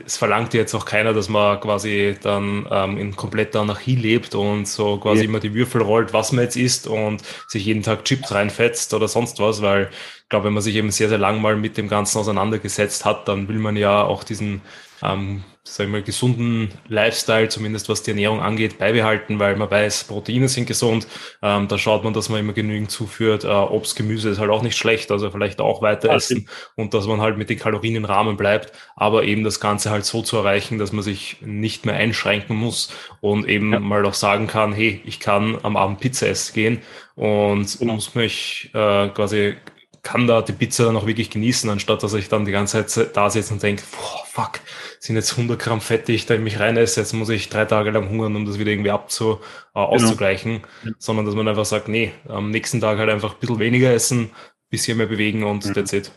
es verlangt jetzt auch keiner, dass man quasi dann ähm, in kompletter Anarchie lebt und so quasi ja. immer die Würfel rollt, was man jetzt isst und sich jeden Tag Chips reinfetzt oder sonst was, weil glaube, wenn man sich eben sehr, sehr lang mal mit dem Ganzen auseinandergesetzt hat, dann will man ja auch diesen ähm, sagen wir, gesunden Lifestyle, zumindest was die Ernährung angeht, beibehalten, weil man weiß, Proteine sind gesund. Ähm, da schaut man, dass man immer genügend zuführt. Äh, Obst, Gemüse ist halt auch nicht schlecht, also vielleicht auch weiter ja, essen und dass man halt mit den Kalorien im Rahmen bleibt, aber eben das Ganze halt so zu erreichen, dass man sich nicht mehr einschränken muss und eben ja. mal auch sagen kann, hey, ich kann am Abend Pizza essen gehen und genau. muss mich äh, quasi kann da die Pizza dann auch wirklich genießen, anstatt dass ich dann die ganze Zeit da sitze und denke, boah, fuck, sind jetzt 100 Gramm Fett, die ich da in mich rein esse, jetzt muss ich drei Tage lang hungern, um das wieder irgendwie abzu, äh, genau. auszugleichen, genau. sondern dass man einfach sagt, nee, am nächsten Tag halt einfach ein bisschen weniger essen, bisschen mehr bewegen und mhm. that's it.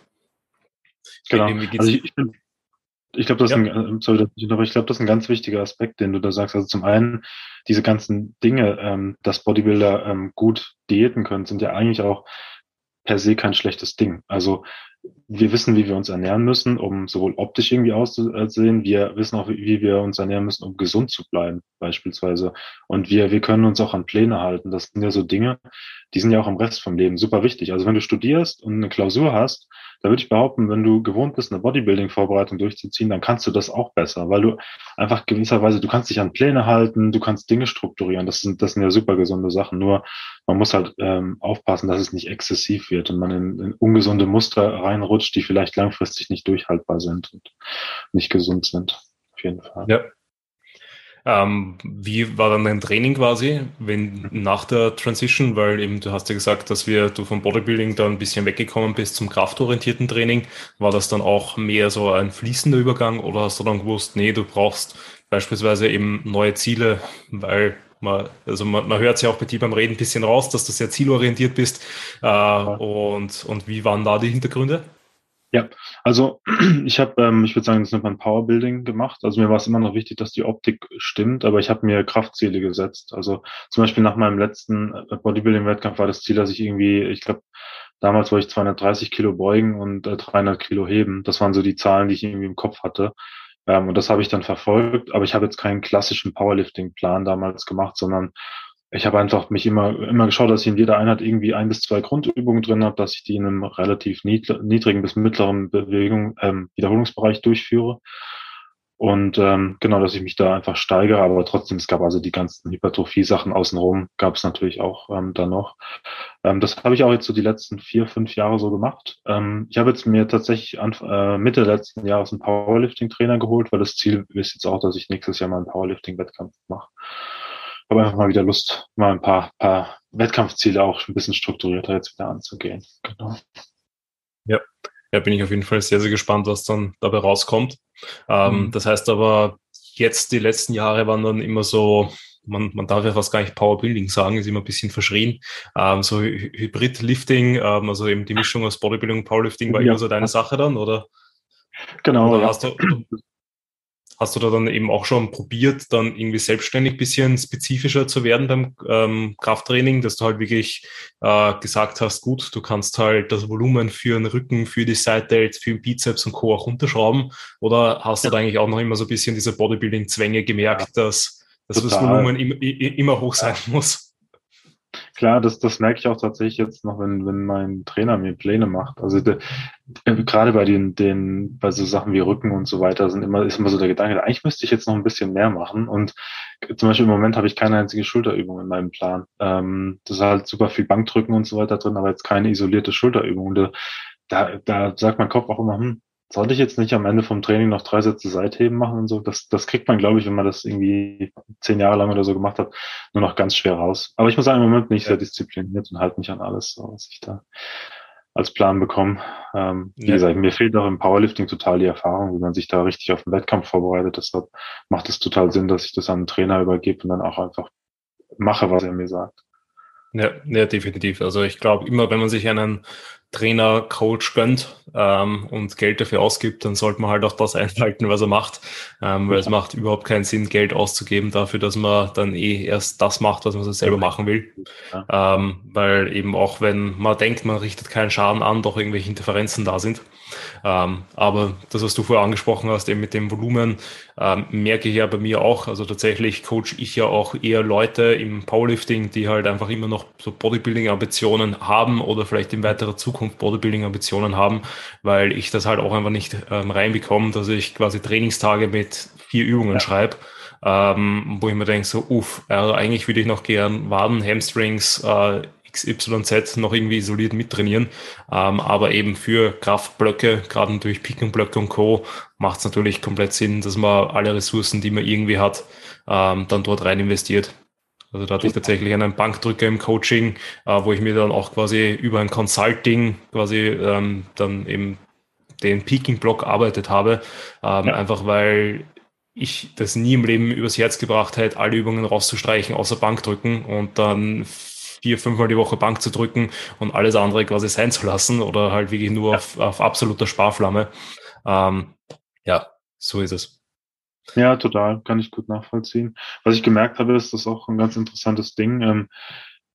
Genau. Also ich, ich, ich glaube, das, ja. Ein, äh, sorry, ich glaube, das ist ein ganz wichtiger Aspekt, den du da sagst. Also zum einen, diese ganzen Dinge, ähm, dass Bodybuilder ähm, gut diäten können, sind ja eigentlich auch per se kein schlechtes Ding. Also wir wissen, wie wir uns ernähren müssen, um sowohl optisch irgendwie auszusehen, wir wissen auch, wie wir uns ernähren müssen, um gesund zu bleiben, beispielsweise. Und wir, wir können uns auch an Pläne halten. Das sind ja so Dinge, die sind ja auch im Rest vom Leben super wichtig. Also wenn du studierst und eine Klausur hast, da würde ich behaupten, wenn du gewohnt bist, eine Bodybuilding-Vorbereitung durchzuziehen, dann kannst du das auch besser, weil du einfach gewisserweise, du kannst dich an Pläne halten, du kannst Dinge strukturieren. Das sind, das sind ja super gesunde Sachen. Nur man muss halt ähm, aufpassen, dass es nicht exzessiv wird und man in, in ungesunde Muster reinrutscht, die vielleicht langfristig nicht durchhaltbar sind und nicht gesund sind. Auf jeden Fall. Ja, ähm, wie war dann dein Training quasi, wenn nach der Transition? Weil eben du hast ja gesagt, dass wir du vom Bodybuilding da ein bisschen weggekommen bist zum kraftorientierten Training. War das dann auch mehr so ein fließender Übergang oder hast du dann gewusst, nee, du brauchst beispielsweise eben neue Ziele, weil man, also man, man hört ja auch bei dir beim Reden ein bisschen raus, dass du sehr zielorientiert bist. Äh, und, und wie waren da die Hintergründe? Ja, also ich habe, ähm, ich würde sagen, das nennt man Powerbuilding gemacht. Also mir war es immer noch wichtig, dass die Optik stimmt, aber ich habe mir Kraftziele gesetzt. Also zum Beispiel nach meinem letzten äh, Bodybuilding-Wettkampf war das Ziel, dass ich irgendwie, ich glaube, damals wollte ich 230 Kilo beugen und äh, 300 Kilo heben. Das waren so die Zahlen, die ich irgendwie im Kopf hatte. Ähm, und das habe ich dann verfolgt, aber ich habe jetzt keinen klassischen Powerlifting-Plan damals gemacht, sondern ich habe einfach mich immer, immer geschaut, dass ich in jeder Einheit irgendwie ein bis zwei Grundübungen drin habe, dass ich die in einem relativ niedrigen bis mittleren Bewegung, ähm, Wiederholungsbereich durchführe. Und ähm, genau, dass ich mich da einfach steigere, aber trotzdem, es gab also die ganzen Hypertrophie-Sachen außenrum, gab es natürlich auch ähm, dann noch. Ähm, das habe ich auch jetzt so die letzten vier, fünf Jahre so gemacht. Ähm, ich habe jetzt mir tatsächlich an, äh, Mitte letzten Jahres einen Powerlifting-Trainer geholt, weil das Ziel ist jetzt auch, dass ich nächstes Jahr mal einen Powerlifting-Wettkampf mache habe einfach mal wieder Lust, mal ein paar, paar Wettkampfziele auch ein bisschen strukturierter jetzt wieder anzugehen. Genau. Ja. Ja, bin ich auf jeden Fall sehr, sehr gespannt, was dann dabei rauskommt. Ähm, mhm. Das heißt aber, jetzt die letzten Jahre waren dann immer so, man, man darf ja fast gar nicht Powerbuilding sagen, ist immer ein bisschen verschrien. Ähm, so Hybrid-Lifting, ähm, also eben die Mischung aus Bodybuilding und Powerlifting war ja. immer so deine Sache dann, oder? Genau. Oder hast du, Hast du da dann eben auch schon probiert, dann irgendwie selbstständig bisschen spezifischer zu werden beim ähm, Krafttraining, dass du halt wirklich äh, gesagt hast, gut, du kannst halt das Volumen für den Rücken, für die Seite, für den Bizeps und Co. auch runterschrauben? Oder hast ja. du da eigentlich auch noch immer so ein bisschen diese Bodybuilding-Zwänge gemerkt, ja. dass, dass das Volumen im, immer hoch sein muss? Klar, das, das merke ich auch tatsächlich jetzt noch, wenn, wenn mein Trainer mir Pläne macht. Also de, äh, gerade bei den, den, bei so Sachen wie Rücken und so weiter sind immer, ist immer so der Gedanke, eigentlich müsste ich jetzt noch ein bisschen mehr machen. Und zum Beispiel im Moment habe ich keine einzige Schulterübung in meinem Plan. Ähm, das ist halt super viel Bankdrücken und so weiter drin, aber jetzt keine isolierte Schulterübung. Da, da, da sagt mein Kopf auch immer, hm, sollte ich jetzt nicht am Ende vom Training noch drei Sätze Seitheben machen und so? Das, das kriegt man, glaube ich, wenn man das irgendwie zehn Jahre lang oder so gemacht hat, nur noch ganz schwer raus. Aber ich muss sagen, im Moment bin ich sehr diszipliniert und halte mich an alles, was ich da als Plan bekomme. Ähm, wie ja. gesagt, mir fehlt auch im Powerlifting total die Erfahrung, wie man sich da richtig auf den Wettkampf vorbereitet. Deshalb macht es total Sinn, dass ich das an einen Trainer übergebe und dann auch einfach mache, was er mir sagt. Ja, ja definitiv. Also ich glaube, immer wenn man sich einen Trainer, Coach gönnt ähm, und Geld dafür ausgibt, dann sollte man halt auch das einhalten, was er macht. Ähm, weil ja. es macht überhaupt keinen Sinn, Geld auszugeben dafür, dass man dann eh erst das macht, was man selber machen will. Ja. Ähm, weil eben auch wenn man denkt, man richtet keinen Schaden an, doch irgendwelche Interferenzen da sind. Ähm, aber das, was du vorher angesprochen hast, eben mit dem Volumen, ähm, merke ich ja bei mir auch. Also tatsächlich coach ich ja auch eher Leute im Powerlifting, die halt einfach immer noch so Bodybuilding-Ambitionen haben oder vielleicht in weiterer Zukunft Bodybuilding-Ambitionen haben, weil ich das halt auch einfach nicht ähm, reinbekomme, dass ich quasi Trainingstage mit vier Übungen ja. schreibe. Ähm, wo ich mir denke, so, uff, also eigentlich würde ich noch gern Waden, Hamstrings, äh, XYZ noch irgendwie isoliert mittrainieren. Ähm, aber eben für Kraftblöcke, gerade natürlich Pickenblöcke und Co., macht es natürlich komplett Sinn, dass man alle Ressourcen, die man irgendwie hat, ähm, dann dort rein investiert. Also da hatte ich tatsächlich einen Bankdrücker im Coaching, äh, wo ich mir dann auch quasi über ein Consulting quasi ähm, dann eben den Peaking-Block arbeitet habe, ähm, ja. einfach weil ich das nie im Leben übers Herz gebracht hätte, alle Übungen rauszustreichen, außer Bankdrücken und dann vier, fünfmal die Woche Bank zu drücken und alles andere quasi sein zu lassen oder halt wirklich nur ja. auf, auf absoluter Sparflamme. Ähm, ja, so ist es. Ja, total, kann ich gut nachvollziehen. Was ich gemerkt habe, ist das auch ein ganz interessantes Ding. Ähm,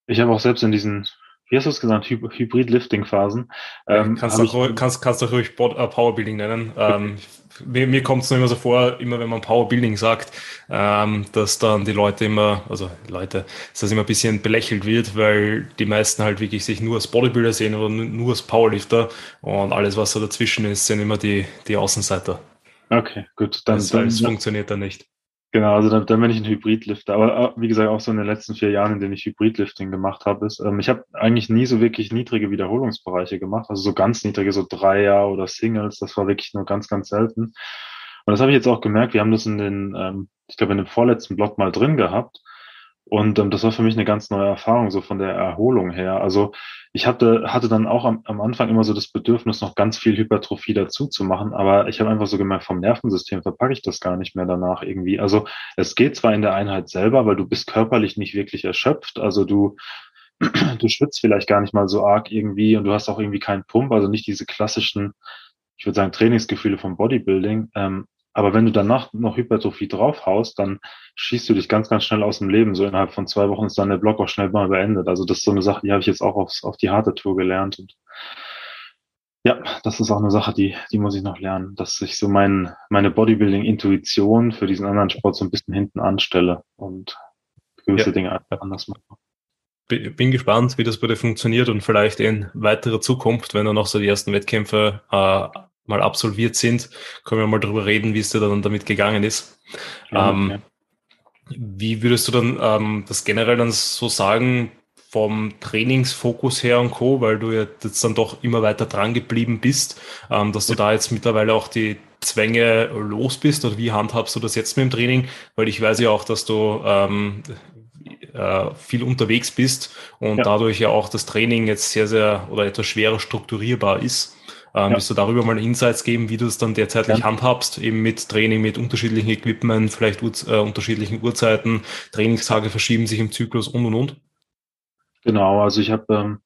ich habe auch selbst in diesen wie hast du es genannt, Hy Hybrid-Lifting-Phasen. Ähm, kannst, du kannst, kannst du ruhig äh, Powerbuilding nennen. Ähm, mir mir kommt es nur immer so vor, immer wenn man Powerbuilding sagt, ähm, dass dann die Leute immer, also Leute, dass das immer ein bisschen belächelt wird, weil die meisten halt wirklich sich nur als Bodybuilder sehen oder nur als Powerlifter und alles, was so dazwischen ist, sind immer die, die Außenseiter. Okay, gut. Dann, das, dann, das funktioniert dann nicht. Genau, also dann, dann bin ich ein Hybridlifter. Aber wie gesagt, auch so in den letzten vier Jahren, in denen ich Hybridlifting gemacht habe, ist, ähm, ich habe eigentlich nie so wirklich niedrige Wiederholungsbereiche gemacht. Also so ganz niedrige, so Dreier oder Singles, das war wirklich nur ganz, ganz selten. Und das habe ich jetzt auch gemerkt, wir haben das in den, ähm, ich glaube, in dem vorletzten Blog mal drin gehabt. Und ähm, das war für mich eine ganz neue Erfahrung, so von der Erholung her. Also ich hatte, hatte dann auch am, am Anfang immer so das Bedürfnis, noch ganz viel Hypertrophie dazu zu machen, aber ich habe einfach so gemerkt, vom Nervensystem verpacke ich das gar nicht mehr danach irgendwie. Also es geht zwar in der Einheit selber, weil du bist körperlich nicht wirklich erschöpft, also du, du schwitzt vielleicht gar nicht mal so arg irgendwie und du hast auch irgendwie keinen Pump, also nicht diese klassischen ich würde sagen, Trainingsgefühle vom Bodybuilding. Ähm, aber wenn du danach noch Hypertrophie draufhaust, dann schießt du dich ganz, ganz schnell aus dem Leben. So innerhalb von zwei Wochen ist dann der Block auch schnell mal beendet. Also das ist so eine Sache, die habe ich jetzt auch aufs, auf die harte Tour gelernt. Und ja, das ist auch eine Sache, die, die muss ich noch lernen, dass ich so mein, meine Bodybuilding-Intuition für diesen anderen Sport so ein bisschen hinten anstelle und gewisse ja. Dinge einfach anders mache. Bin gespannt, wie das bei dir funktioniert und vielleicht in weiterer Zukunft, wenn du noch so die ersten Wettkämpfe äh, mal absolviert sind, können wir mal darüber reden, wie es dir dann damit gegangen ist. Ja, ähm, ja. Wie würdest du dann ähm, das generell dann so sagen, vom Trainingsfokus her und Co., weil du jetzt dann doch immer weiter dran geblieben bist, ähm, dass du da jetzt mittlerweile auch die Zwänge los bist oder wie handhabst du das jetzt mit dem Training? Weil ich weiß ja auch, dass du ähm, äh, viel unterwegs bist und ja. dadurch ja auch das Training jetzt sehr, sehr oder etwas schwerer strukturierbar ist. Ähm, ja. Willst du darüber mal Insights geben, wie du es dann derzeitig ja. handhabst, eben mit Training, mit unterschiedlichen Equipment, vielleicht äh, unterschiedlichen Uhrzeiten, Trainingstage verschieben sich im Zyklus und und und? Genau, also ich habe, ähm,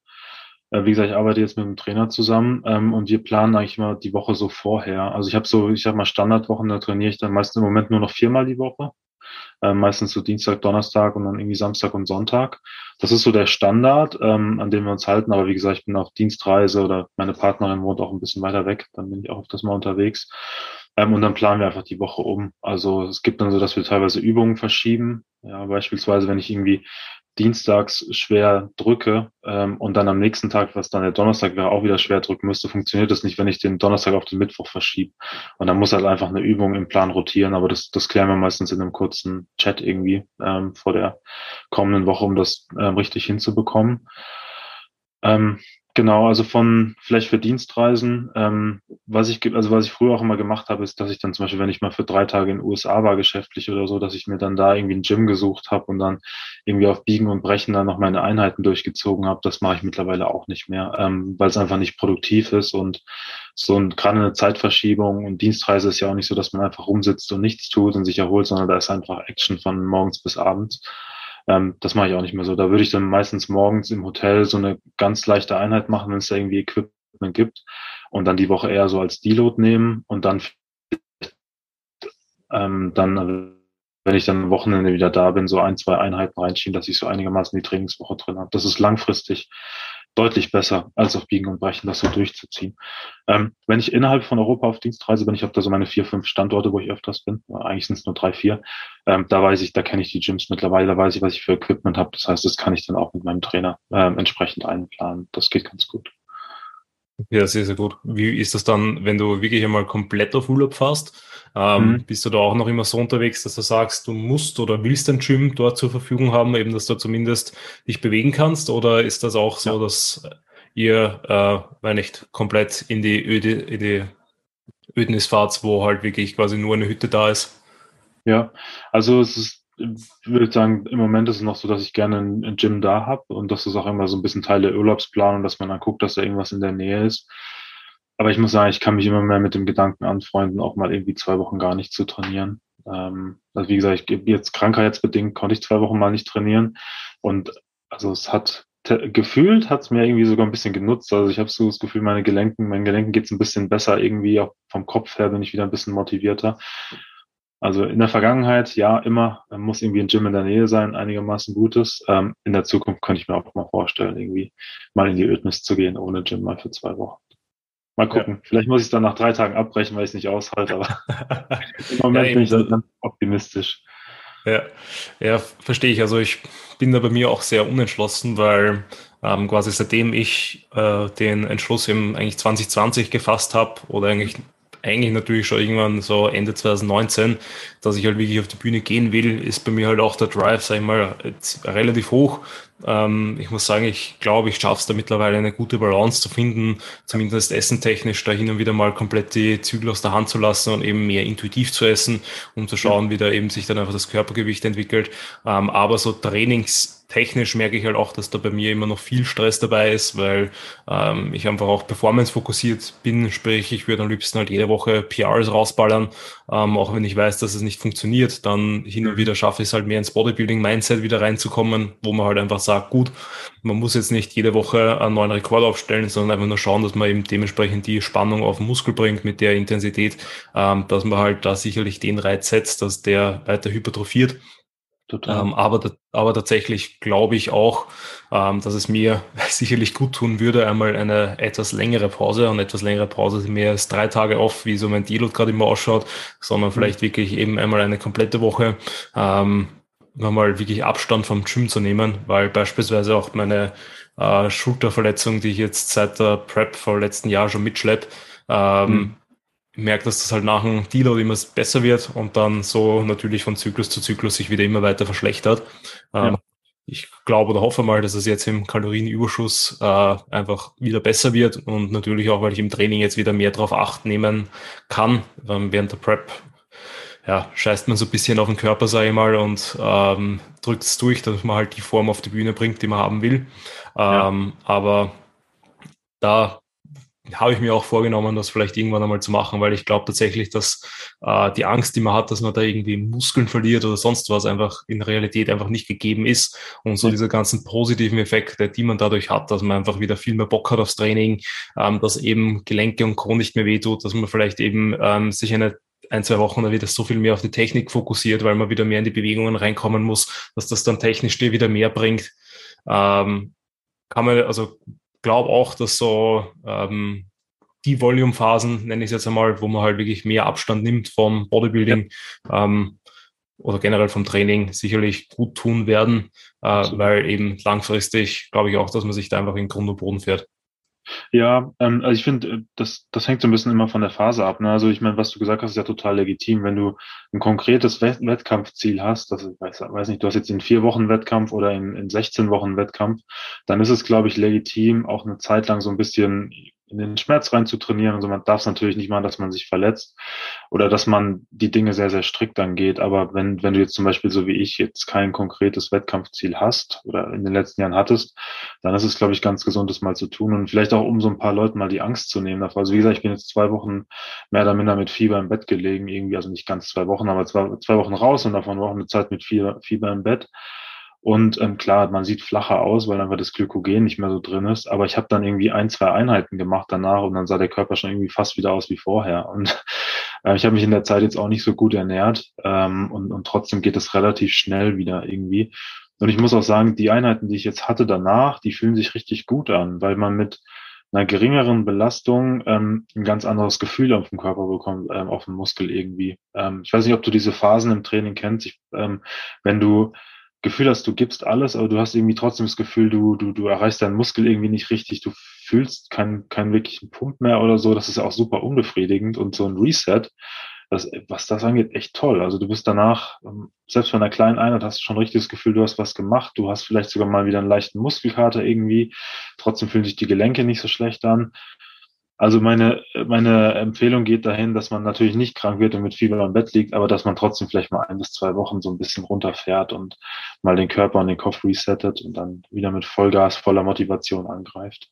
äh, wie gesagt, ich arbeite jetzt mit dem Trainer zusammen ähm, und wir planen eigentlich immer die Woche so vorher. Also ich habe so, ich sag mal Standardwochen, da trainiere ich dann meistens im Moment nur noch viermal die Woche. Äh, meistens so Dienstag, Donnerstag und dann irgendwie Samstag und Sonntag. Das ist so der Standard, ähm, an dem wir uns halten. Aber wie gesagt, ich bin auf Dienstreise oder meine Partnerin wohnt auch ein bisschen weiter weg. Dann bin ich auch das Mal unterwegs. Ähm, und dann planen wir einfach die Woche um. Also es gibt dann so, dass wir teilweise Übungen verschieben. Ja, beispielsweise, wenn ich irgendwie dienstags schwer drücke ähm, und dann am nächsten Tag, was dann der Donnerstag wäre, auch wieder schwer drücken müsste, funktioniert das nicht, wenn ich den Donnerstag auf den Mittwoch verschiebe. Und dann muss halt einfach eine Übung im Plan rotieren, aber das, das klären wir meistens in einem kurzen Chat irgendwie ähm, vor der kommenden Woche, um das ähm, richtig hinzubekommen. Ähm, Genau, also von vielleicht für Dienstreisen, ähm, was ich also was ich früher auch immer gemacht habe, ist, dass ich dann zum Beispiel, wenn ich mal für drei Tage in den USA war, geschäftlich oder so, dass ich mir dann da irgendwie ein Gym gesucht habe und dann irgendwie auf Biegen und Brechen dann noch meine Einheiten durchgezogen habe. Das mache ich mittlerweile auch nicht mehr, ähm, weil es einfach nicht produktiv ist und so ein, gerade eine Zeitverschiebung und Dienstreise ist ja auch nicht so, dass man einfach rumsitzt und nichts tut und sich erholt, sondern da ist einfach Action von morgens bis abends. Ähm, das mache ich auch nicht mehr so. Da würde ich dann meistens morgens im Hotel so eine ganz leichte Einheit machen, wenn es da irgendwie Equipment gibt und dann die Woche eher so als Deload nehmen und dann ähm, dann wenn ich dann am Wochenende wieder da bin, so ein, zwei Einheiten reinschieben, dass ich so einigermaßen die Trainingswoche drin habe. Das ist langfristig deutlich besser, als auf Biegen und Brechen das so durchzuziehen. Ähm, wenn ich innerhalb von Europa auf Dienstreise bin, ich habe da so meine vier, fünf Standorte, wo ich öfters bin, eigentlich sind es nur drei, vier, ähm, da weiß ich, da kenne ich die Gyms mittlerweile, da weiß ich, was ich für Equipment habe. Das heißt, das kann ich dann auch mit meinem Trainer ähm, entsprechend einplanen. Das geht ganz gut. Ja, sehr, sehr gut. Wie ist das dann, wenn du wirklich einmal komplett auf Urlaub fährst? Ähm, mhm. Bist du da auch noch immer so unterwegs, dass du sagst, du musst oder willst ein Gym dort zur Verfügung haben, eben dass du zumindest dich bewegen kannst? Oder ist das auch so, ja. dass ihr, äh, wenn nicht komplett in die Öde, in die Ödnis fahrt, wo halt wirklich quasi nur eine Hütte da ist? Ja, also es ist würde sagen, im Moment ist es noch so, dass ich gerne ein, Gym da habe und das ist auch immer so ein bisschen Teil der Urlaubsplanung, dass man dann guckt, dass da irgendwas in der Nähe ist. Aber ich muss sagen, ich kann mich immer mehr mit dem Gedanken anfreunden, auch mal irgendwie zwei Wochen gar nicht zu trainieren. Ähm, also wie gesagt, ich jetzt krankheitsbedingt konnte ich zwei Wochen mal nicht trainieren und also es hat gefühlt hat es mir irgendwie sogar ein bisschen genutzt. Also ich habe so das Gefühl, meine Gelenken, meinen Gelenken geht es ein bisschen besser irgendwie, auch vom Kopf her bin ich wieder ein bisschen motivierter. Also in der Vergangenheit, ja, immer muss irgendwie ein Gym in der Nähe sein, einigermaßen gutes. Ähm, in der Zukunft könnte ich mir auch mal vorstellen, irgendwie mal in die Ödnis zu gehen ohne Gym mal für zwei Wochen. Mal gucken. Ja. Vielleicht muss ich es dann nach drei Tagen abbrechen, weil ich es nicht aushalte, aber im Moment ja, bin ich dann optimistisch. Ja, ja, verstehe ich. Also ich bin da bei mir auch sehr unentschlossen, weil ähm, quasi seitdem ich äh, den Entschluss im eigentlich 2020 gefasst habe oder eigentlich eigentlich natürlich schon irgendwann so Ende 2019, dass ich halt wirklich auf die Bühne gehen will, ist bei mir halt auch der Drive, sag ich mal, relativ hoch. Ähm, ich muss sagen, ich glaube, ich schaffe es da mittlerweile eine gute Balance zu finden, zumindest essentechnisch da hin und wieder mal komplett die Zügel aus der Hand zu lassen und eben mehr intuitiv zu essen, um zu schauen, wie da eben sich dann einfach das Körpergewicht entwickelt. Ähm, aber so Trainings technisch merke ich halt auch, dass da bei mir immer noch viel Stress dabei ist, weil ähm, ich einfach auch performance-fokussiert bin. Sprich, ich würde am liebsten halt jede Woche PRs rausballern, ähm, auch wenn ich weiß, dass es nicht funktioniert. Dann hin und wieder schaffe ich es halt mehr ins Bodybuilding-Mindset wieder reinzukommen, wo man halt einfach sagt, gut, man muss jetzt nicht jede Woche einen neuen Rekord aufstellen, sondern einfach nur schauen, dass man eben dementsprechend die Spannung auf den Muskel bringt mit der Intensität, ähm, dass man halt da sicherlich den Reiz setzt, dass der weiter hypertrophiert ähm, aber, aber tatsächlich glaube ich auch, ähm, dass es mir sicherlich gut tun würde, einmal eine etwas längere Pause und etwas längere Pause mehr als drei Tage off, wie so mein Deload gerade immer ausschaut, sondern mhm. vielleicht wirklich eben einmal eine komplette Woche, ähm, mal wirklich Abstand vom Gym zu nehmen, weil beispielsweise auch meine äh, Schulterverletzung, die ich jetzt seit der Prep vor letzten Jahr schon mitschlepp, ähm, mhm merke, dass das halt nach dem Deload immer besser wird und dann so natürlich von Zyklus zu Zyklus sich wieder immer weiter verschlechtert. Ja. Ähm, ich glaube oder hoffe mal, dass es jetzt im Kalorienüberschuss äh, einfach wieder besser wird und natürlich auch, weil ich im Training jetzt wieder mehr darauf acht nehmen kann. Ähm, während der Prep ja, scheißt man so ein bisschen auf den Körper, sage ich mal, und ähm, drückt es durch, dass man halt die Form auf die Bühne bringt, die man haben will. Ähm, ja. Aber da habe ich mir auch vorgenommen, das vielleicht irgendwann einmal zu machen, weil ich glaube tatsächlich, dass äh, die Angst, die man hat, dass man da irgendwie Muskeln verliert oder sonst was, einfach in Realität einfach nicht gegeben ist. Und so diese ganzen positiven Effekte, die man dadurch hat, dass man einfach wieder viel mehr Bock hat aufs Training, ähm, dass eben Gelenke und Kron nicht mehr wehtut, dass man vielleicht eben ähm, sich eine ein, zwei Wochen dann wieder so viel mehr auf die Technik fokussiert, weil man wieder mehr in die Bewegungen reinkommen muss, dass das dann technisch dir wieder mehr bringt. Ähm, kann man, also glaube auch, dass so ähm, die Volume-Phasen, nenne ich es jetzt einmal, wo man halt wirklich mehr Abstand nimmt vom Bodybuilding ja. ähm, oder generell vom Training, sicherlich gut tun werden, äh, weil eben langfristig glaube ich auch, dass man sich da einfach in Grund und Boden fährt. Ja, ähm, also ich finde, äh, das, das hängt so ein bisschen immer von der Phase ab. Ne? Also ich meine, was du gesagt hast, ist ja total legitim. Wenn du ein konkretes Wettkampfziel hast, das ich weiß, weiß nicht, du hast jetzt in vier Wochen Wettkampf oder in, in 16 Wochen Wettkampf, dann ist es, glaube ich, legitim, auch eine Zeit lang so ein bisschen in den Schmerz rein zu trainieren. Also man darf es natürlich nicht machen, dass man sich verletzt oder dass man die Dinge sehr, sehr strikt angeht. Aber wenn, wenn du jetzt zum Beispiel so wie ich jetzt kein konkretes Wettkampfziel hast oder in den letzten Jahren hattest, dann ist es, glaube ich, ganz gesund, das mal zu tun und vielleicht auch, um so ein paar Leuten mal die Angst zu nehmen davor. Also wie gesagt, ich bin jetzt zwei Wochen mehr oder minder mit Fieber im Bett gelegen, irgendwie, also nicht ganz zwei Wochen, aber zwei, zwei Wochen raus und davon Wochen eine Zeit mit Fieber, Fieber im Bett. Und ähm, klar, man sieht flacher aus, weil einfach das Glykogen nicht mehr so drin ist. Aber ich habe dann irgendwie ein, zwei Einheiten gemacht danach und dann sah der Körper schon irgendwie fast wieder aus wie vorher. Und äh, ich habe mich in der Zeit jetzt auch nicht so gut ernährt ähm, und, und trotzdem geht es relativ schnell wieder irgendwie. Und ich muss auch sagen, die Einheiten, die ich jetzt hatte danach, die fühlen sich richtig gut an, weil man mit einer geringeren Belastung ähm, ein ganz anderes Gefühl auf dem Körper bekommt, ähm, auf dem Muskel irgendwie. Ähm, ich weiß nicht, ob du diese Phasen im Training kennst. Ich, ähm, wenn du Gefühl hast, du gibst alles, aber du hast irgendwie trotzdem das Gefühl, du, du, du erreichst deinen Muskel irgendwie nicht richtig, du fühlst keinen, keinen wirklichen Pump mehr oder so. Das ist auch super unbefriedigend und so ein Reset, das, was das angeht, echt toll. Also du bist danach, ähm, selbst bei einer kleinen Einheit hast du schon richtig das Gefühl, du hast was gemacht, du hast vielleicht sogar mal wieder einen leichten Muskelkater irgendwie, trotzdem fühlen sich die Gelenke nicht so schlecht an. Also meine, meine Empfehlung geht dahin, dass man natürlich nicht krank wird und mit Fieber im Bett liegt, aber dass man trotzdem vielleicht mal ein bis zwei Wochen so ein bisschen runterfährt und mal den Körper und den Kopf resettet und dann wieder mit Vollgas, voller Motivation angreift.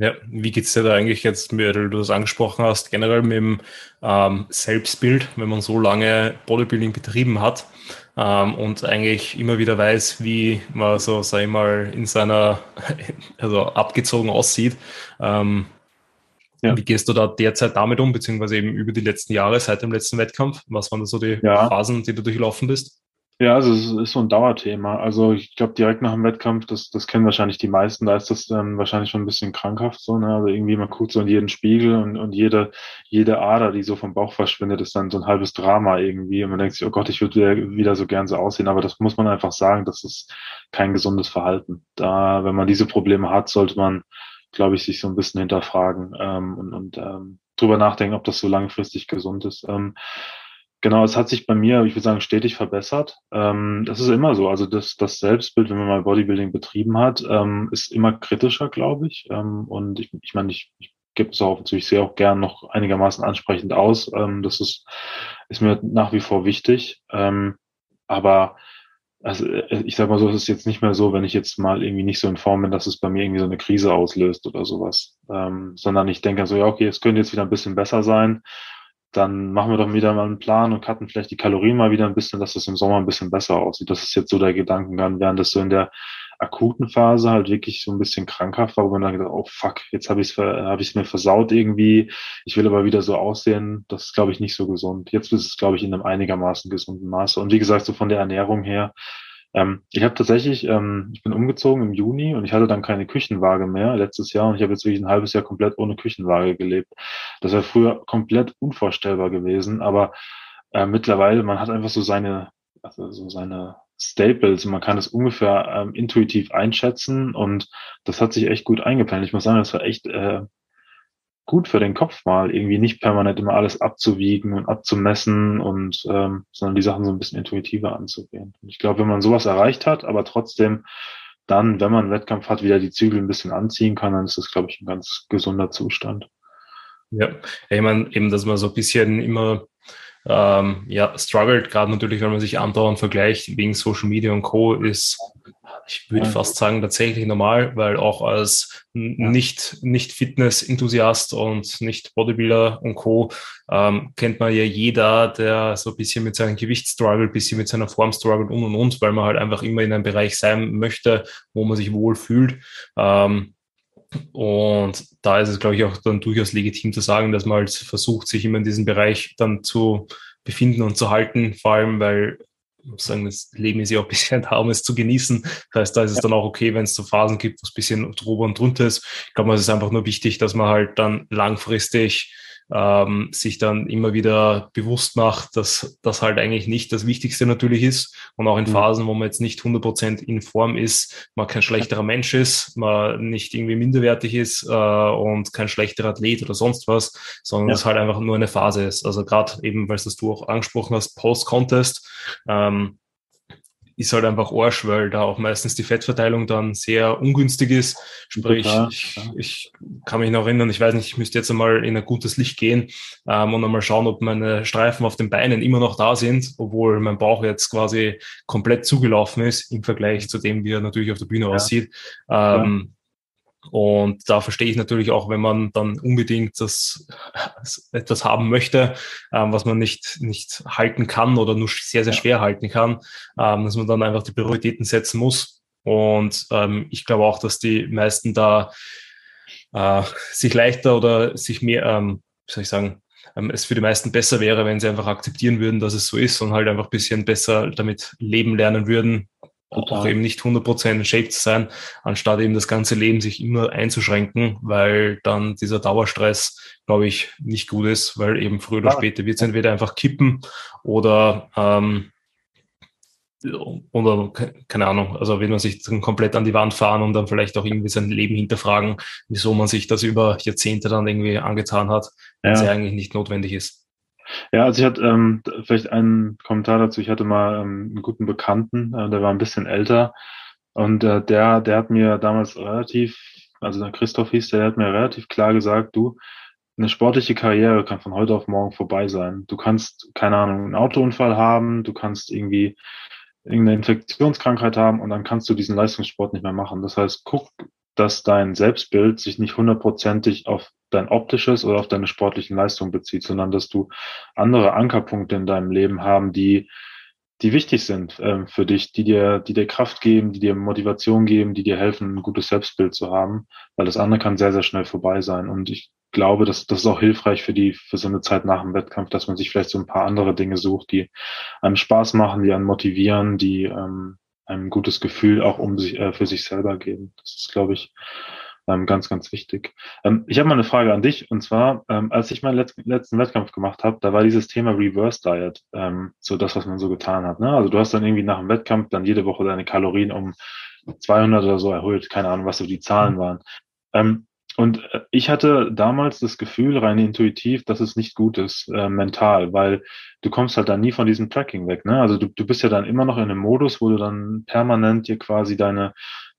Ja, wie geht's dir da eigentlich jetzt, weil du das angesprochen hast, generell mit dem ähm, Selbstbild, wenn man so lange Bodybuilding betrieben hat ähm, und eigentlich immer wieder weiß, wie man so, sag ich mal, in seiner, also abgezogen aussieht. Ähm, ja. Wie gehst du da derzeit damit um, beziehungsweise eben über die letzten Jahre seit dem letzten Wettkampf? Was waren da so die ja. Phasen, die du durchlaufen bist? Ja, also es ist so ein Dauerthema. Also ich glaube, direkt nach dem Wettkampf, das, das kennen wahrscheinlich die meisten, da ist das dann wahrscheinlich schon ein bisschen krankhaft so, ne? Also irgendwie man guckt so in jeden Spiegel und, und jede, jede Ader, die so vom Bauch verschwindet, ist dann so ein halbes Drama irgendwie. Und man denkt sich, oh Gott, ich würde wieder so gern so aussehen. Aber das muss man einfach sagen, das ist kein gesundes Verhalten. Da, wenn man diese Probleme hat, sollte man glaube ich, sich so ein bisschen hinterfragen ähm, und, und ähm, drüber nachdenken, ob das so langfristig gesund ist. Ähm, genau, es hat sich bei mir, ich würde sagen, stetig verbessert. Ähm, das ist immer so. Also das, das Selbstbild, wenn man mal Bodybuilding betrieben hat, ähm, ist immer kritischer, glaube ich. Ähm, und ich, ich meine, ich, ich gebe es auch natürlich sehr auch gern noch einigermaßen ansprechend aus. Ähm, das ist, ist mir nach wie vor wichtig. Ähm, aber also äh, ich sag mal so, es ist jetzt nicht mehr so, wenn ich jetzt mal irgendwie nicht so in Form bin, dass es bei mir irgendwie so eine Krise auslöst oder sowas, ähm, sondern ich denke so, ja, okay, es könnte jetzt wieder ein bisschen besser sein, dann machen wir doch wieder mal einen Plan und cutten vielleicht die Kalorien mal wieder ein bisschen, dass es im Sommer ein bisschen besser aussieht. Das ist jetzt so der Gedankengang, während das so in der akuten Phase halt wirklich so ein bisschen krankhaft war, wo man dann gedacht, oh fuck, jetzt habe ich es hab ich's mir versaut irgendwie. Ich will aber wieder so aussehen. Das ist, glaube ich, nicht so gesund. Jetzt ist es, glaube ich, in einem einigermaßen gesunden Maße. Und wie gesagt, so von der Ernährung her, ähm, ich habe tatsächlich, ähm, ich bin umgezogen im Juni und ich hatte dann keine Küchenwaage mehr letztes Jahr und ich habe jetzt wirklich ein halbes Jahr komplett ohne Küchenwaage gelebt. Das wäre früher komplett unvorstellbar gewesen, aber äh, mittlerweile, man hat einfach so seine, also so seine Staples. Man kann es ungefähr ähm, intuitiv einschätzen und das hat sich echt gut eingependelt. Ich muss sagen, das war echt äh, gut für den Kopf mal, irgendwie nicht permanent immer alles abzuwiegen und abzumessen und ähm, sondern die Sachen so ein bisschen intuitiver anzugehen. Und ich glaube, wenn man sowas erreicht hat, aber trotzdem dann, wenn man einen Wettkampf hat, wieder die Zügel ein bisschen anziehen kann, dann ist das, glaube ich, ein ganz gesunder Zustand. Ja, ich meine, eben, dass man so ein bisschen immer ähm, ja, struggelt, gerade natürlich, wenn man sich andauernd vergleicht wegen Social Media und Co., ist, ich würde fast sagen, tatsächlich normal, weil auch als ja. nicht, nicht Fitness-Enthusiast und nicht Bodybuilder und Co. Ähm, kennt man ja jeder, der so ein bisschen mit seinem Gewicht struggelt, bisschen mit seiner Form struggelt und und und, weil man halt einfach immer in einem Bereich sein möchte, wo man sich wohl fühlt. Ähm, und da ist es, glaube ich, auch dann durchaus legitim zu sagen, dass man halt versucht, sich immer in diesem Bereich dann zu befinden und zu halten, vor allem, weil sagen, das Leben ist ja auch ein bisschen da, um es zu genießen. Das heißt, da ist es ja. dann auch okay, wenn es so Phasen gibt, wo es ein bisschen drüber und drunter ist. Ich glaube, es ist einfach nur wichtig, dass man halt dann langfristig ähm, sich dann immer wieder bewusst macht, dass das halt eigentlich nicht das Wichtigste natürlich ist und auch in mhm. Phasen, wo man jetzt nicht 100% in Form ist, man kein schlechterer Mensch ist, man nicht irgendwie minderwertig ist äh, und kein schlechterer Athlet oder sonst was, sondern ja. es halt einfach nur eine Phase ist. Also gerade eben, weil es das du auch angesprochen hast, Post-Contest, ähm, ist halt einfach Arsch, weil da auch meistens die Fettverteilung dann sehr ungünstig ist. Sprich, ja, ich, ich, kann mich noch erinnern, ich weiß nicht, ich müsste jetzt einmal in ein gutes Licht gehen ähm, und einmal schauen, ob meine Streifen auf den Beinen immer noch da sind, obwohl mein Bauch jetzt quasi komplett zugelaufen ist im Vergleich zu dem, wie er natürlich auf der Bühne ja. aussieht. Ähm, und da verstehe ich natürlich auch, wenn man dann unbedingt das etwas haben möchte, ähm, was man nicht, nicht halten kann oder nur sehr, sehr schwer halten kann, ähm, dass man dann einfach die Prioritäten setzen muss. Und ähm, ich glaube auch, dass die meisten da äh, sich leichter oder sich mehr, ähm, wie soll ich sagen, ähm, es für die meisten besser wäre, wenn sie einfach akzeptieren würden, dass es so ist und halt einfach ein bisschen besser damit leben lernen würden, auch eben nicht 100% in Shape zu sein, anstatt eben das ganze Leben sich immer einzuschränken, weil dann dieser Dauerstress, glaube ich, nicht gut ist, weil eben früher oder später wird es entweder einfach kippen oder ähm, oder keine Ahnung, also wenn man sich dann komplett an die Wand fahren und dann vielleicht auch irgendwie sein Leben hinterfragen, wieso man sich das über Jahrzehnte dann irgendwie angetan hat, wenn es ja eigentlich nicht notwendig ist. Ja, also ich hatte ähm, vielleicht einen Kommentar dazu. Ich hatte mal ähm, einen guten Bekannten, äh, der war ein bisschen älter und äh, der, der hat mir damals relativ, also der Christoph hieß, der hat mir relativ klar gesagt, du, eine sportliche Karriere kann von heute auf morgen vorbei sein. Du kannst, keine Ahnung, einen Autounfall haben, du kannst irgendwie irgendeine Infektionskrankheit haben und dann kannst du diesen Leistungssport nicht mehr machen. Das heißt, guck, dass dein Selbstbild sich nicht hundertprozentig auf dein optisches oder auf deine sportlichen Leistungen bezieht, sondern dass du andere Ankerpunkte in deinem Leben haben, die die wichtig sind ähm, für dich, die dir, die dir Kraft geben, die dir Motivation geben, die dir helfen, ein gutes Selbstbild zu haben, weil das andere kann sehr, sehr schnell vorbei sein. Und ich glaube, dass das ist auch hilfreich für die, für so eine Zeit nach dem Wettkampf, dass man sich vielleicht so ein paar andere Dinge sucht, die einem Spaß machen, die einen motivieren, die ähm, ein gutes Gefühl auch um sich, äh, für sich selber geben. Das ist, glaube ich, ähm, ganz, ganz wichtig. Ähm, ich habe mal eine Frage an dich und zwar, ähm, als ich meinen letzten, letzten Wettkampf gemacht habe, da war dieses Thema Reverse Diet ähm, so das, was man so getan hat. Ne? Also du hast dann irgendwie nach dem Wettkampf dann jede Woche deine Kalorien um 200 oder so erhöht, keine Ahnung, was so die Zahlen mhm. waren. Ähm, und äh, ich hatte damals das Gefühl, rein intuitiv, dass es nicht gut ist, äh, mental, weil du kommst halt dann nie von diesem Tracking weg. Ne? Also du, du bist ja dann immer noch in einem Modus, wo du dann permanent dir quasi deine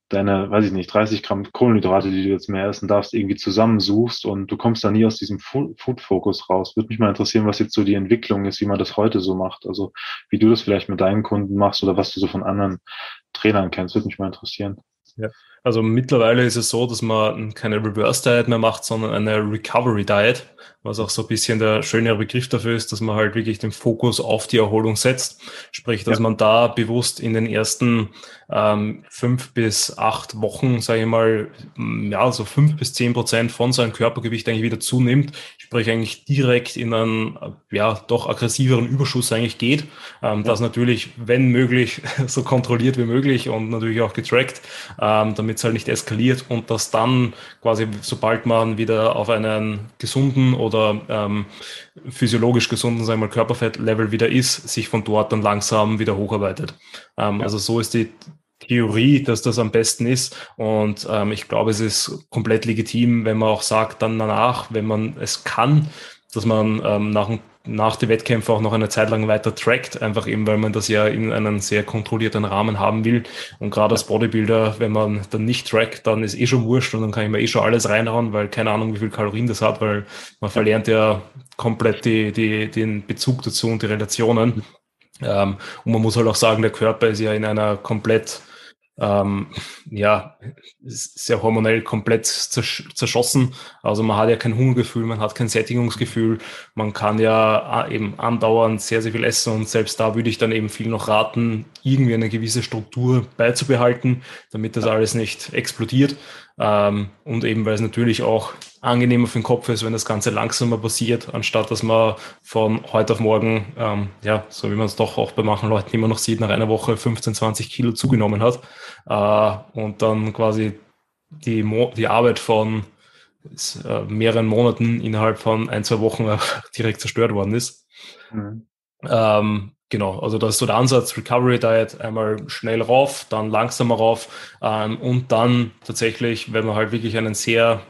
deine, weiß ich nicht, 30 Gramm Kohlenhydrate, die du jetzt mehr essen darfst, irgendwie zusammensuchst und du kommst da nie aus diesem Food-Fokus raus. Würde mich mal interessieren, was jetzt so die Entwicklung ist, wie man das heute so macht. Also wie du das vielleicht mit deinen Kunden machst oder was du so von anderen Trainern kennst, würde mich mal interessieren. Ja. Also mittlerweile ist es so, dass man keine Reverse Diet mehr macht, sondern eine Recovery Diet was auch so ein bisschen der schönere Begriff dafür ist, dass man halt wirklich den Fokus auf die Erholung setzt. Sprich, dass ja. man da bewusst in den ersten ähm, fünf bis acht Wochen, sage ich mal, ja, so fünf bis zehn Prozent von seinem Körpergewicht eigentlich wieder zunimmt, sprich eigentlich direkt in einen, ja, doch aggressiveren Überschuss eigentlich geht. Ähm, ja. Das natürlich, wenn möglich, so kontrolliert wie möglich und natürlich auch getrackt, ähm, damit es halt nicht eskaliert und dass dann quasi, sobald man wieder auf einen gesunden oder ähm, physiologisch gesunden, sagen wir mal, Körperfettlevel wieder ist, sich von dort dann langsam wieder hocharbeitet. Ähm, ja. Also so ist die Theorie, dass das am besten ist. Und ähm, ich glaube, es ist komplett legitim, wenn man auch sagt, dann danach, wenn man es kann, dass man ähm, nach, nach den Wettkämpfen auch noch eine Zeit lang weiter trackt, einfach eben, weil man das ja in einem sehr kontrollierten Rahmen haben will. Und gerade als Bodybuilder, wenn man dann nicht trackt, dann ist eh schon wurscht und dann kann ich mir eh schon alles reinhauen, weil keine Ahnung, wie viel Kalorien das hat, weil man verlernt ja komplett die, die, den Bezug dazu und die Relationen. Ähm, und man muss halt auch sagen, der Körper ist ja in einer komplett ähm, ja, sehr hormonell komplett zerschossen. Also man hat ja kein Hungergefühl, man hat kein Sättigungsgefühl, man kann ja äh, eben andauernd sehr, sehr viel essen und selbst da würde ich dann eben viel noch raten, irgendwie eine gewisse Struktur beizubehalten, damit das alles nicht explodiert. Ähm, und eben, weil es natürlich auch angenehmer für den Kopf ist, wenn das Ganze langsamer passiert, anstatt dass man von heute auf morgen, ähm, ja, so wie man es doch auch bei manchen Leuten immer noch sieht, nach einer Woche 15, 20 Kilo zugenommen hat äh, und dann quasi die, Mo die Arbeit von äh, mehreren Monaten innerhalb von ein, zwei Wochen direkt zerstört worden ist. Mhm. Ähm, Genau, also das ist so der Ansatz, Recovery Diet, einmal schnell rauf, dann langsamer rauf ähm, und dann tatsächlich, wenn man halt wirklich einen sehr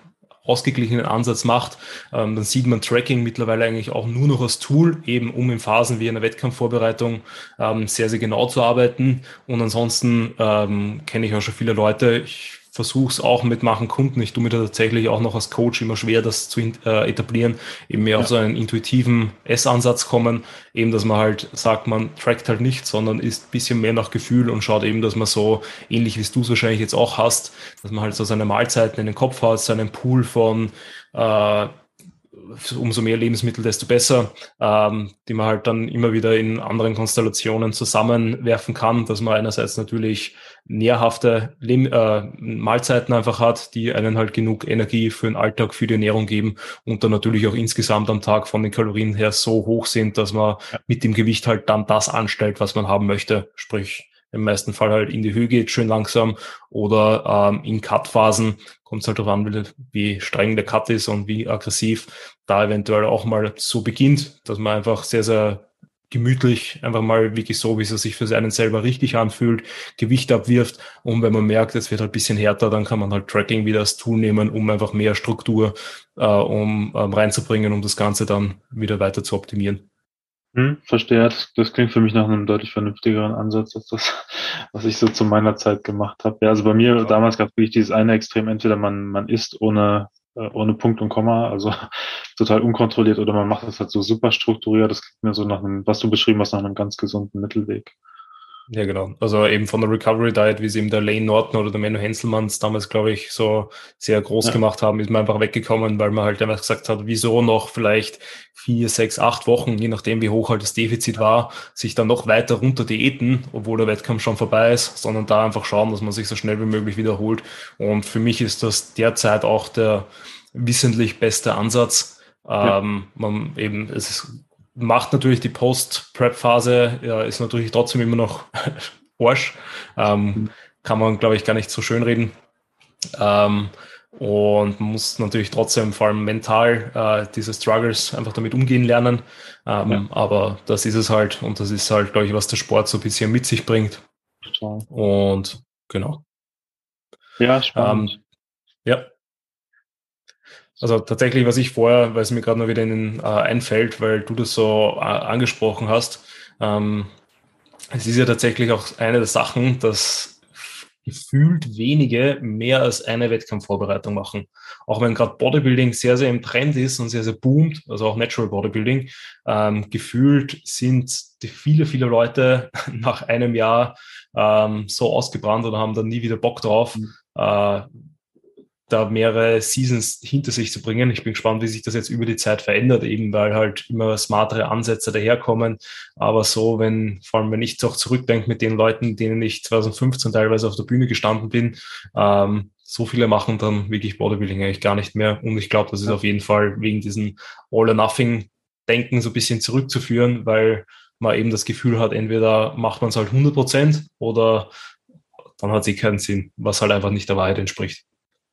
ausgeglichenen Ansatz macht, ähm, dann sieht man Tracking mittlerweile eigentlich auch nur noch als Tool, eben um in Phasen wie einer Wettkampfvorbereitung ähm, sehr, sehr genau zu arbeiten. Und ansonsten ähm, kenne ich auch schon viele Leute, ich versuche es auch mit machen Kunden. Ich tue mir da tatsächlich auch noch als Coach immer schwer, das zu äh, etablieren, eben mehr ja. auf so einen intuitiven S-Ansatz kommen, eben, dass man halt sagt, man trackt halt nicht, sondern ist ein bisschen mehr nach Gefühl und schaut eben, dass man so, ähnlich wie du es wahrscheinlich jetzt auch hast, dass man halt so seine Mahlzeiten in den Kopf hat, seinen Pool von äh, umso mehr Lebensmittel, desto besser, ähm, die man halt dann immer wieder in anderen Konstellationen zusammenwerfen kann, dass man einerseits natürlich nährhafte Leb äh, Mahlzeiten einfach hat, die einen halt genug Energie für den Alltag, für die Ernährung geben und dann natürlich auch insgesamt am Tag von den Kalorien her so hoch sind, dass man ja. mit dem Gewicht halt dann das anstellt, was man haben möchte, sprich im meisten Fall halt in die Höhe geht, schön langsam oder ähm, in Cut-Phasen kommt es halt darauf an, wie streng der Cut ist und wie aggressiv da eventuell auch mal so beginnt, dass man einfach sehr, sehr gemütlich einfach mal wirklich so, wie es sich für seinen selber richtig anfühlt, Gewicht abwirft und wenn man merkt, es wird halt bisschen härter, dann kann man halt Tracking wieder als Tool nehmen, um einfach mehr Struktur äh, um ähm, reinzubringen, um das Ganze dann wieder weiter zu optimieren. Hm, verstehe. Das, das klingt für mich nach einem deutlich vernünftigeren Ansatz als das, was ich so zu meiner Zeit gemacht habe. Ja, also bei mir damals gab es wirklich dieses eine Extrem, entweder man, man isst ohne, ohne Punkt und Komma, also total unkontrolliert, oder man macht das halt so super strukturiert. Das klingt mir so nach einem, was du beschrieben hast, nach einem ganz gesunden Mittelweg. Ja, genau. Also eben von der Recovery Diet, wie sie eben der Lane Norton oder der Menno Henselmanns damals, glaube ich, so sehr groß ja. gemacht haben, ist man einfach weggekommen, weil man halt einfach gesagt hat, wieso noch vielleicht vier, sechs, acht Wochen, je nachdem wie hoch halt das Defizit war, sich dann noch weiter runter diäten, obwohl der Wettkampf schon vorbei ist, sondern da einfach schauen, dass man sich so schnell wie möglich wiederholt. Und für mich ist das derzeit auch der wissentlich beste Ansatz. Ja. Ähm, man eben, es ist macht natürlich die Post-Prep-Phase, ja, ist natürlich trotzdem immer noch Arsch. Ähm, kann man, glaube ich, gar nicht so schön reden. Ähm, und man muss natürlich trotzdem vor allem mental äh, diese Struggles einfach damit umgehen lernen. Ähm, ja. Aber das ist es halt und das ist halt, glaube ich, was der Sport so ein bisschen mit sich bringt. Total. Und genau. Ja, spannend. Ähm, ja. Also tatsächlich, was ich vorher, weil es mir gerade noch wieder in den, äh, einfällt, weil du das so äh, angesprochen hast, ähm, es ist ja tatsächlich auch eine der Sachen, dass gefühlt wenige mehr als eine Wettkampfvorbereitung machen. Auch wenn gerade Bodybuilding sehr, sehr im Trend ist und sehr, sehr boomt, also auch Natural Bodybuilding, ähm, gefühlt sind die viele, viele Leute nach einem Jahr ähm, so ausgebrannt oder haben dann nie wieder Bock drauf. Mhm. Äh, da mehrere Seasons hinter sich zu bringen. Ich bin gespannt, wie sich das jetzt über die Zeit verändert, eben weil halt immer smartere Ansätze daherkommen. Aber so, wenn, vor allem wenn ich auch zurückdenke mit den Leuten, denen ich 2015 teilweise auf der Bühne gestanden bin, ähm, so viele machen dann wirklich Bodybuilding eigentlich gar nicht mehr. Und ich glaube, das ist auf jeden Fall wegen diesem All-or-Nothing-Denken so ein bisschen zurückzuführen, weil man eben das Gefühl hat, entweder macht man es halt 100 Prozent oder dann hat sie keinen Sinn, was halt einfach nicht der Wahrheit entspricht.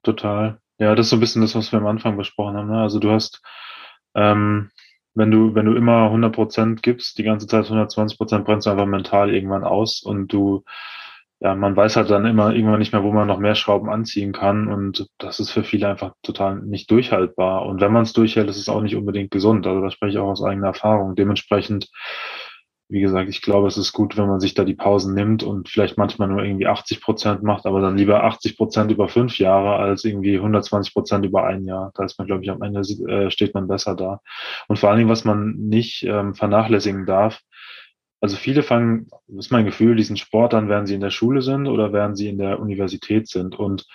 Total. Ja, das ist so ein bisschen das, was wir am Anfang besprochen haben. Ne? Also du hast, ähm, wenn du, wenn du immer 100 Prozent gibst, die ganze Zeit 120 Prozent brennst du einfach mental irgendwann aus und du, ja, man weiß halt dann immer irgendwann nicht mehr, wo man noch mehr Schrauben anziehen kann und das ist für viele einfach total nicht durchhaltbar. Und wenn man es durchhält, ist es auch nicht unbedingt gesund. Also da spreche ich auch aus eigener Erfahrung. Dementsprechend wie gesagt, ich glaube, es ist gut, wenn man sich da die Pausen nimmt und vielleicht manchmal nur irgendwie 80 Prozent macht, aber dann lieber 80 Prozent über fünf Jahre als irgendwie 120 Prozent über ein Jahr. Da ist man, glaube ich, am Ende äh, steht man besser da. Und vor allen Dingen, was man nicht ähm, vernachlässigen darf, also viele fangen, ist mein Gefühl, diesen Sport an, während sie in der Schule sind oder während sie in der Universität sind. Und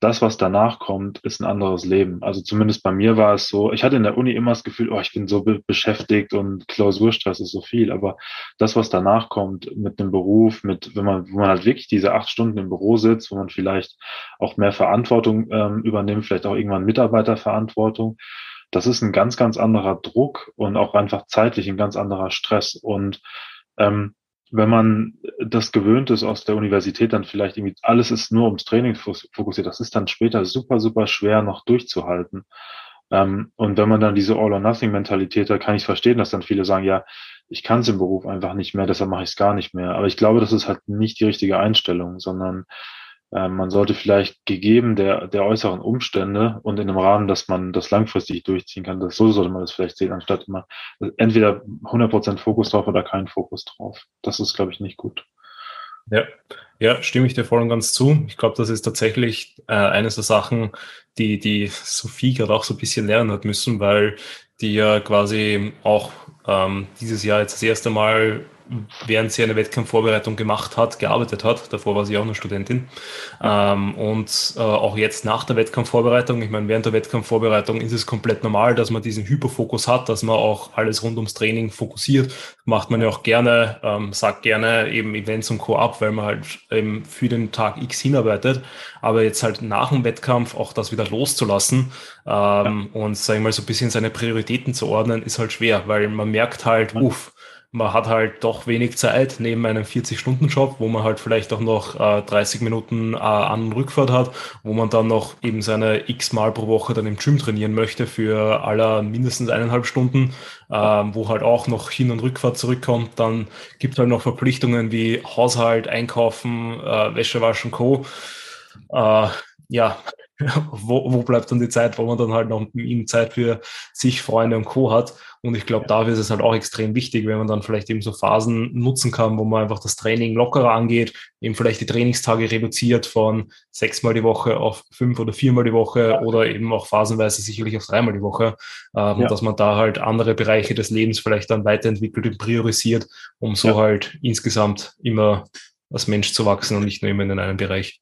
das, was danach kommt, ist ein anderes Leben. Also zumindest bei mir war es so, ich hatte in der Uni immer das Gefühl, oh, ich bin so be beschäftigt und Klausurstress ist so viel. Aber das, was danach kommt mit einem Beruf, mit, wenn man, wo man halt wirklich diese acht Stunden im Büro sitzt, wo man vielleicht auch mehr Verantwortung ähm, übernimmt, vielleicht auch irgendwann Mitarbeiterverantwortung, das ist ein ganz, ganz anderer Druck und auch einfach zeitlich ein ganz anderer Stress. Und ähm, wenn man das gewöhnt ist aus der Universität, dann vielleicht irgendwie alles ist nur ums Training fokussiert. Das ist dann später super, super schwer noch durchzuhalten. Ähm, und wenn man dann diese All-or-Nothing-Mentalität hat, kann ich verstehen, dass dann viele sagen, ja, ich kann es im Beruf einfach nicht mehr, deshalb mache ich es gar nicht mehr. Aber ich glaube, das ist halt nicht die richtige Einstellung, sondern man sollte vielleicht gegeben der, der äußeren Umstände und in einem Rahmen, dass man das langfristig durchziehen kann, das, so sollte man das vielleicht sehen, anstatt immer entweder 100% Fokus drauf oder keinen Fokus drauf. Das ist, glaube ich, nicht gut. Ja, ja, stimme ich dir voll und ganz zu. Ich glaube, das ist tatsächlich äh, eines der Sachen, die die Sophie gerade auch so ein bisschen lernen hat müssen, weil die ja quasi auch ähm, dieses Jahr jetzt das erste Mal während sie eine Wettkampfvorbereitung gemacht hat, gearbeitet hat. Davor war sie auch eine Studentin. Ähm, und äh, auch jetzt nach der Wettkampfvorbereitung, ich meine, während der Wettkampfvorbereitung ist es komplett normal, dass man diesen Hyperfokus hat, dass man auch alles rund ums Training fokussiert. Macht man ja auch gerne, ähm, sagt gerne eben Events und Co. ab, weil man halt eben für den Tag X hinarbeitet. Aber jetzt halt nach dem Wettkampf auch das wieder loszulassen ähm, ja. und, sag ich mal, so ein bisschen seine Prioritäten zu ordnen, ist halt schwer, weil man merkt halt, uff, man hat halt doch wenig Zeit neben einem 40-Stunden-Job, wo man halt vielleicht auch noch äh, 30 Minuten äh, An- und Rückfahrt hat, wo man dann noch eben seine x Mal pro Woche dann im Gym trainieren möchte für aller mindestens eineinhalb Stunden, äh, wo halt auch noch Hin- und Rückfahrt zurückkommt. Dann gibt halt noch Verpflichtungen wie Haushalt, Einkaufen, äh, Wäsche waschen, Co. Äh, ja, wo, wo bleibt dann die Zeit, wo man dann halt noch eben Zeit für sich, Freunde und Co. hat. Und ich glaube, dafür ist es halt auch extrem wichtig, wenn man dann vielleicht eben so Phasen nutzen kann, wo man einfach das Training lockerer angeht, eben vielleicht die Trainingstage reduziert von sechsmal die Woche auf fünf oder viermal die Woche oder eben auch phasenweise sicherlich auf dreimal die Woche, ähm, ja. dass man da halt andere Bereiche des Lebens vielleicht dann weiterentwickelt und priorisiert, um so ja. halt insgesamt immer als Mensch zu wachsen und nicht nur immer in einem Bereich.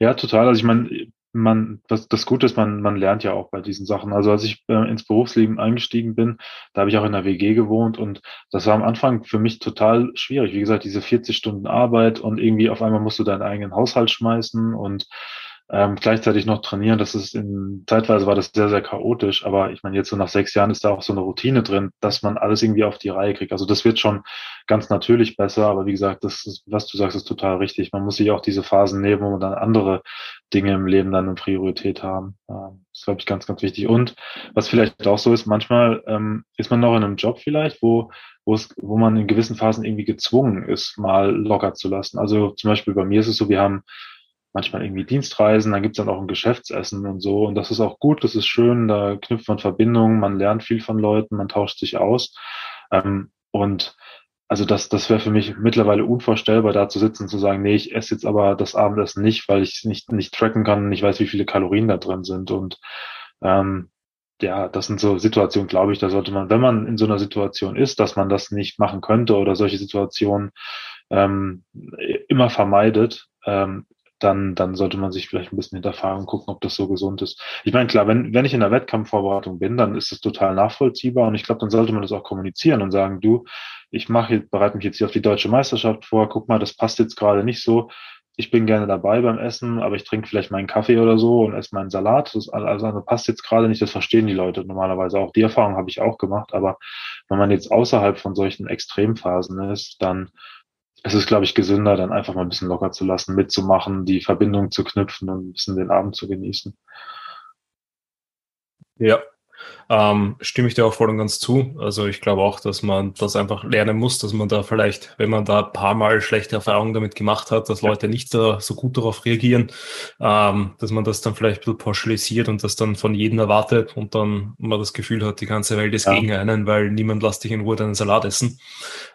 Ja, total. Also ich meine, man, das, das Gute ist, man, man lernt ja auch bei diesen Sachen. Also als ich äh, ins Berufsleben eingestiegen bin, da habe ich auch in der WG gewohnt und das war am Anfang für mich total schwierig. Wie gesagt, diese 40 Stunden Arbeit und irgendwie auf einmal musst du deinen eigenen Haushalt schmeißen und ähm, gleichzeitig noch trainieren. Das ist in zeitweise war das sehr, sehr chaotisch, aber ich meine, jetzt so nach sechs Jahren ist da auch so eine Routine drin, dass man alles irgendwie auf die Reihe kriegt. Also das wird schon ganz natürlich besser, aber wie gesagt, das ist, was du sagst, ist total richtig. Man muss sich auch diese Phasen nehmen, wo man dann andere Dinge im Leben dann eine Priorität haben. Ähm, das ist, glaube ich, ganz, ganz wichtig. Und was vielleicht auch so ist, manchmal ähm, ist man noch in einem Job vielleicht, wo wo es, wo man in gewissen Phasen irgendwie gezwungen ist, mal locker zu lassen. Also zum Beispiel bei mir ist es so, wir haben manchmal irgendwie Dienstreisen, dann gibt's dann auch ein Geschäftsessen und so. Und das ist auch gut, das ist schön, da knüpft man Verbindungen, man lernt viel von Leuten, man tauscht sich aus. Ähm, und also das, das wäre für mich mittlerweile unvorstellbar, da zu sitzen und zu sagen, nee, ich esse jetzt aber das Abendessen nicht, weil ich es nicht, nicht tracken kann, nicht weiß, wie viele Kalorien da drin sind. Und ähm, ja, das sind so Situationen, glaube ich, da sollte man, wenn man in so einer Situation ist, dass man das nicht machen könnte oder solche Situationen ähm, immer vermeidet, ähm, dann, dann sollte man sich vielleicht ein bisschen hinterfragen und gucken, ob das so gesund ist. Ich meine, klar, wenn, wenn ich in der Wettkampfvorbereitung bin, dann ist das total nachvollziehbar und ich glaube, dann sollte man das auch kommunizieren und sagen, du, ich mache, bereite mich jetzt hier auf die deutsche Meisterschaft vor, guck mal, das passt jetzt gerade nicht so. Ich bin gerne dabei beim Essen, aber ich trinke vielleicht meinen Kaffee oder so und esse meinen Salat. Das also, also passt jetzt gerade nicht, das verstehen die Leute normalerweise auch. Die Erfahrung habe ich auch gemacht, aber wenn man jetzt außerhalb von solchen Extremphasen ist, dann es ist, glaube ich, gesünder, dann einfach mal ein bisschen locker zu lassen, mitzumachen, die Verbindung zu knüpfen und ein bisschen den Abend zu genießen. Ja, ähm, stimme ich dir auch voll und ganz zu. Also ich glaube auch, dass man das einfach lernen muss, dass man da vielleicht, wenn man da ein paar Mal schlechte Erfahrungen damit gemacht hat, dass Leute nicht so, so gut darauf reagieren, ähm, dass man das dann vielleicht ein bisschen pauschalisiert und das dann von jedem erwartet und dann man das Gefühl hat, die ganze Welt ist ja. gegen einen, weil niemand lässt dich in Ruhe deinen Salat essen.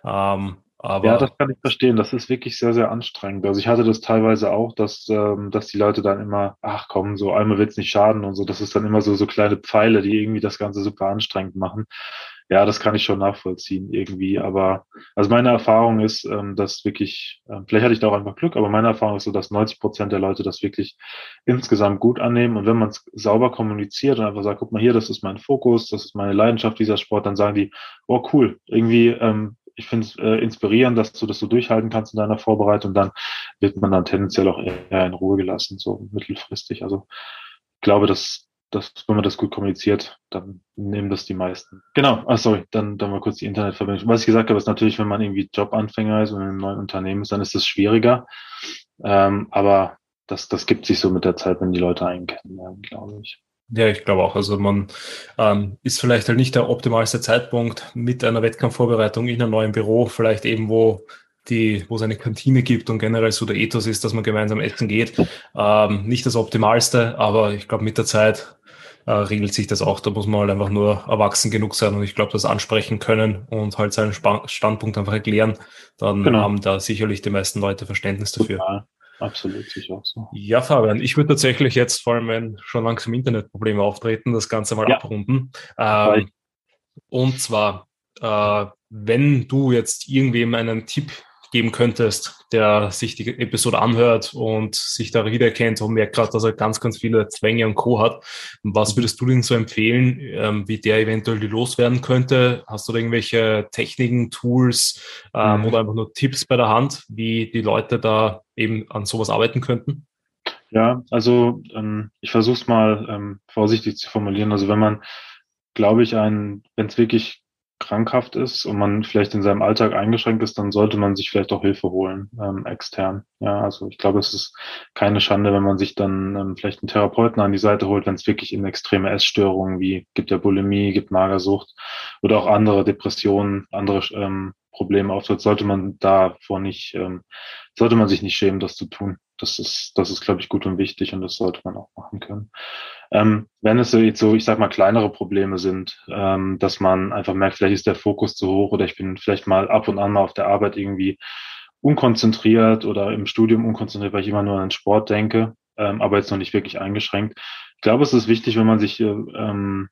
Ähm, aber ja, das kann ich verstehen. Das ist wirklich sehr, sehr anstrengend. Also ich hatte das teilweise auch, dass, ähm, dass die Leute dann immer, ach komm, so einmal wird's nicht schaden und so. Das ist dann immer so, so kleine Pfeile, die irgendwie das Ganze super anstrengend machen. Ja, das kann ich schon nachvollziehen irgendwie. Aber also meine Erfahrung ist, ähm, dass wirklich, äh, vielleicht hatte ich da auch einfach Glück, aber meine Erfahrung ist so, dass 90 Prozent der Leute das wirklich insgesamt gut annehmen. Und wenn man es sauber kommuniziert und einfach sagt, guck mal hier, das ist mein Fokus, das ist meine Leidenschaft, dieser Sport, dann sagen die, oh cool, irgendwie ähm, ich finde es äh, inspirierend, dass du das so durchhalten kannst in deiner Vorbereitung. Dann wird man dann tendenziell auch eher in Ruhe gelassen, so mittelfristig. Also ich glaube, dass, dass wenn man das gut kommuniziert, dann nehmen das die meisten. Genau, ah, sorry, dann, dann mal kurz die Internetverbindung. Was ich gesagt habe, ist natürlich, wenn man irgendwie Jobanfänger ist und in einem neuen Unternehmen ist, dann ist das schwieriger. Ähm, aber das, das gibt sich so mit der Zeit, wenn die Leute einen kennenlernen, glaube ich. Ja, ich glaube auch. Also man ähm, ist vielleicht halt nicht der optimalste Zeitpunkt mit einer Wettkampfvorbereitung in einem neuen Büro, vielleicht eben wo die, wo es eine Kantine gibt und generell so der Ethos ist, dass man gemeinsam essen geht. Ähm, nicht das Optimalste, aber ich glaube mit der Zeit äh, regelt sich das auch. Da muss man halt einfach nur erwachsen genug sein und ich glaube, das ansprechen können und halt seinen Standpunkt einfach erklären. Dann genau. haben da sicherlich die meisten Leute Verständnis dafür. Total. Absolut, sicher auch so. Ja, Fabian, ich würde tatsächlich jetzt, vor allem wenn schon langsam Internetprobleme auftreten, das Ganze mal ja. abrunden. Ähm, und zwar, äh, wenn du jetzt irgendwem einen Tipp geben könntest, der sich die Episode anhört und sich da wiedererkennt und merkt gerade, dass er ganz, ganz viele Zwänge und Co. hat. Was würdest du denn so empfehlen, ähm, wie der eventuell loswerden könnte? Hast du da irgendwelche Techniken, Tools ähm, mhm. oder einfach nur Tipps bei der Hand, wie die Leute da eben an sowas arbeiten könnten? Ja, also ähm, ich versuche es mal ähm, vorsichtig zu formulieren. Also wenn man, glaube ich, ein, wenn es wirklich krankhaft ist und man vielleicht in seinem Alltag eingeschränkt ist, dann sollte man sich vielleicht auch Hilfe holen, ähm, extern. Ja, also ich glaube, es ist keine Schande, wenn man sich dann ähm, vielleicht einen Therapeuten an die Seite holt, wenn es wirklich in extreme Essstörungen wie gibt ja Bulimie, gibt Magersucht oder auch andere Depressionen, andere ähm, Probleme auftritt, sollte man davor nicht, ähm, sollte man sich nicht schämen, das zu tun. Das ist, das ist, glaube ich, gut und wichtig und das sollte man auch machen können. Ähm, wenn es jetzt so, ich sag mal, kleinere Probleme sind, ähm, dass man einfach merkt, vielleicht ist der Fokus zu hoch oder ich bin vielleicht mal ab und an mal auf der Arbeit irgendwie unkonzentriert oder im Studium unkonzentriert, weil ich immer nur an den Sport denke, ähm, aber jetzt noch nicht wirklich eingeschränkt. Ich glaube, es ist wichtig, wenn man sich äh, ähm,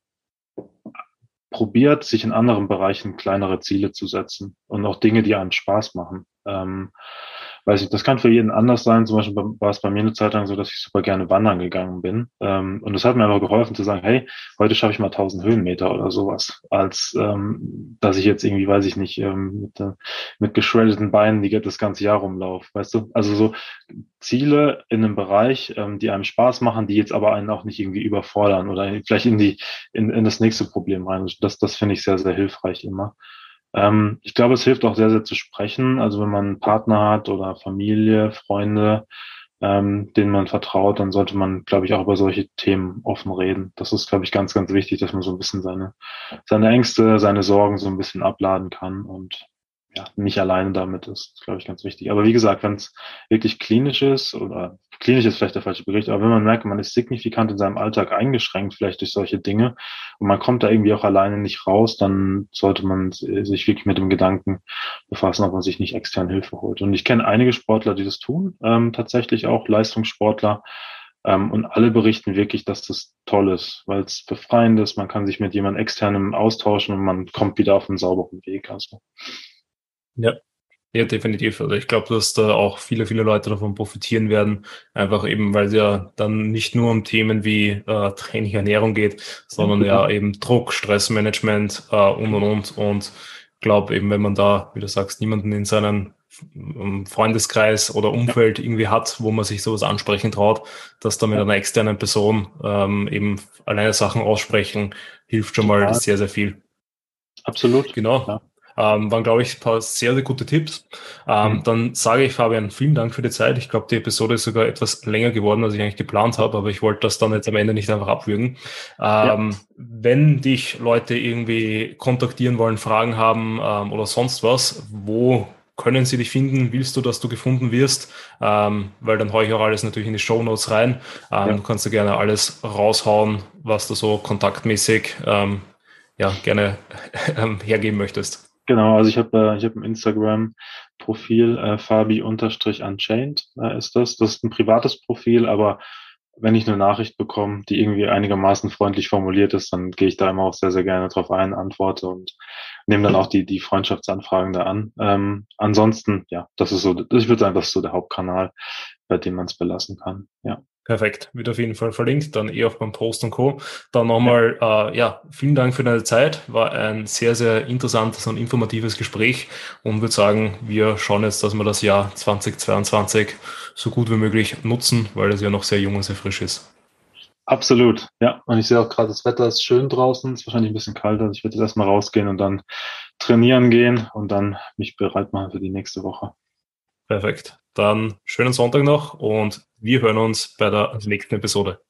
probiert, sich in anderen Bereichen kleinere Ziele zu setzen und auch Dinge, die einem Spaß machen. Ähm, weiß ich, das kann für jeden anders sein. Zum Beispiel war es bei mir eine Zeit lang so, dass ich super gerne wandern gegangen bin. Ähm, und es hat mir einfach geholfen zu sagen, hey, heute schaffe ich mal 1000 Höhenmeter oder sowas, als ähm, dass ich jetzt irgendwie, weiß ich nicht, ähm, mit, äh, mit geschreddeten Beinen die das ganze Jahr rumlaufe, weißt du? Also so Ziele in einem Bereich, ähm, die einem Spaß machen, die jetzt aber einen auch nicht irgendwie überfordern oder vielleicht in die in, in das nächste Problem rein. Das, das finde ich sehr, sehr hilfreich immer. Ähm, ich glaube, es hilft auch sehr, sehr zu sprechen. Also wenn man einen Partner hat oder Familie, Freunde, ähm, denen man vertraut, dann sollte man, glaube ich, auch über solche Themen offen reden. Das ist, glaube ich, ganz, ganz wichtig, dass man so ein bisschen seine, seine Ängste, seine Sorgen so ein bisschen abladen kann und ja, nicht alleine damit ist, glaube ich, ganz wichtig. Aber wie gesagt, wenn es wirklich klinisch ist, oder klinisch ist vielleicht der falsche Begriff, aber wenn man merkt, man ist signifikant in seinem Alltag eingeschränkt, vielleicht durch solche Dinge, und man kommt da irgendwie auch alleine nicht raus, dann sollte man sich wirklich mit dem Gedanken befassen, ob man sich nicht extern Hilfe holt. Und ich kenne einige Sportler, die das tun, ähm, tatsächlich auch Leistungssportler, ähm, und alle berichten wirklich, dass das toll ist, weil es befreiend ist. Man kann sich mit jemand externem austauschen und man kommt wieder auf einen sauberen Weg. Also. Ja, ja, definitiv. Also ich glaube, dass da auch viele, viele Leute davon profitieren werden. Einfach eben, weil es ja dann nicht nur um Themen wie äh, Training, Ernährung geht, sondern ja eben Druck, Stressmanagement äh, und und und. Und glaube eben, wenn man da, wie du sagst, niemanden in seinem Freundeskreis oder Umfeld irgendwie hat, wo man sich sowas ansprechen traut, dass da mit einer externen Person ähm, eben alleine Sachen aussprechen, hilft schon mal sehr, sehr viel. Absolut. Genau. Ja. Ähm, waren, glaube ich, ein paar sehr, sehr gute Tipps. Ähm, mhm. Dann sage ich, Fabian, vielen Dank für die Zeit. Ich glaube, die Episode ist sogar etwas länger geworden, als ich eigentlich geplant habe, aber ich wollte das dann jetzt am Ende nicht einfach abwürgen. Ähm, ja. Wenn dich Leute irgendwie kontaktieren wollen, Fragen haben ähm, oder sonst was, wo können sie dich finden? Willst du, dass du gefunden wirst? Ähm, weil dann haue ich auch alles natürlich in die Show Notes rein. Ähm, ja. Du kannst du gerne alles raushauen, was du so kontaktmäßig ähm, ja, gerne ähm, hergeben möchtest. Genau, also ich habe äh, ich hab ein Instagram-Profil, äh, Fabi-Unchained äh, ist das. Das ist ein privates Profil, aber wenn ich eine Nachricht bekomme, die irgendwie einigermaßen freundlich formuliert ist, dann gehe ich da immer auch sehr, sehr gerne drauf ein, antworte und nehme dann auch die, die Freundschaftsanfragen da an. Ähm, ansonsten, ja, das ist so, ich würde sagen, das ist so der Hauptkanal, bei dem man es belassen kann. Ja. Perfekt, wird auf jeden Fall verlinkt, dann eh auch beim Post und Co. Dann nochmal, ja. Äh, ja, vielen Dank für deine Zeit, war ein sehr, sehr interessantes und informatives Gespräch und würde sagen, wir schauen jetzt, dass wir das Jahr 2022 so gut wie möglich nutzen, weil es ja noch sehr jung und sehr frisch ist. Absolut, ja. Und ich sehe auch gerade, das Wetter ist schön draußen, ist wahrscheinlich ein bisschen kalt, also ich werde jetzt erstmal rausgehen und dann trainieren gehen und dann mich bereit machen für die nächste Woche. Perfekt. Dann schönen Sonntag noch und wir hören uns bei der nächsten Episode.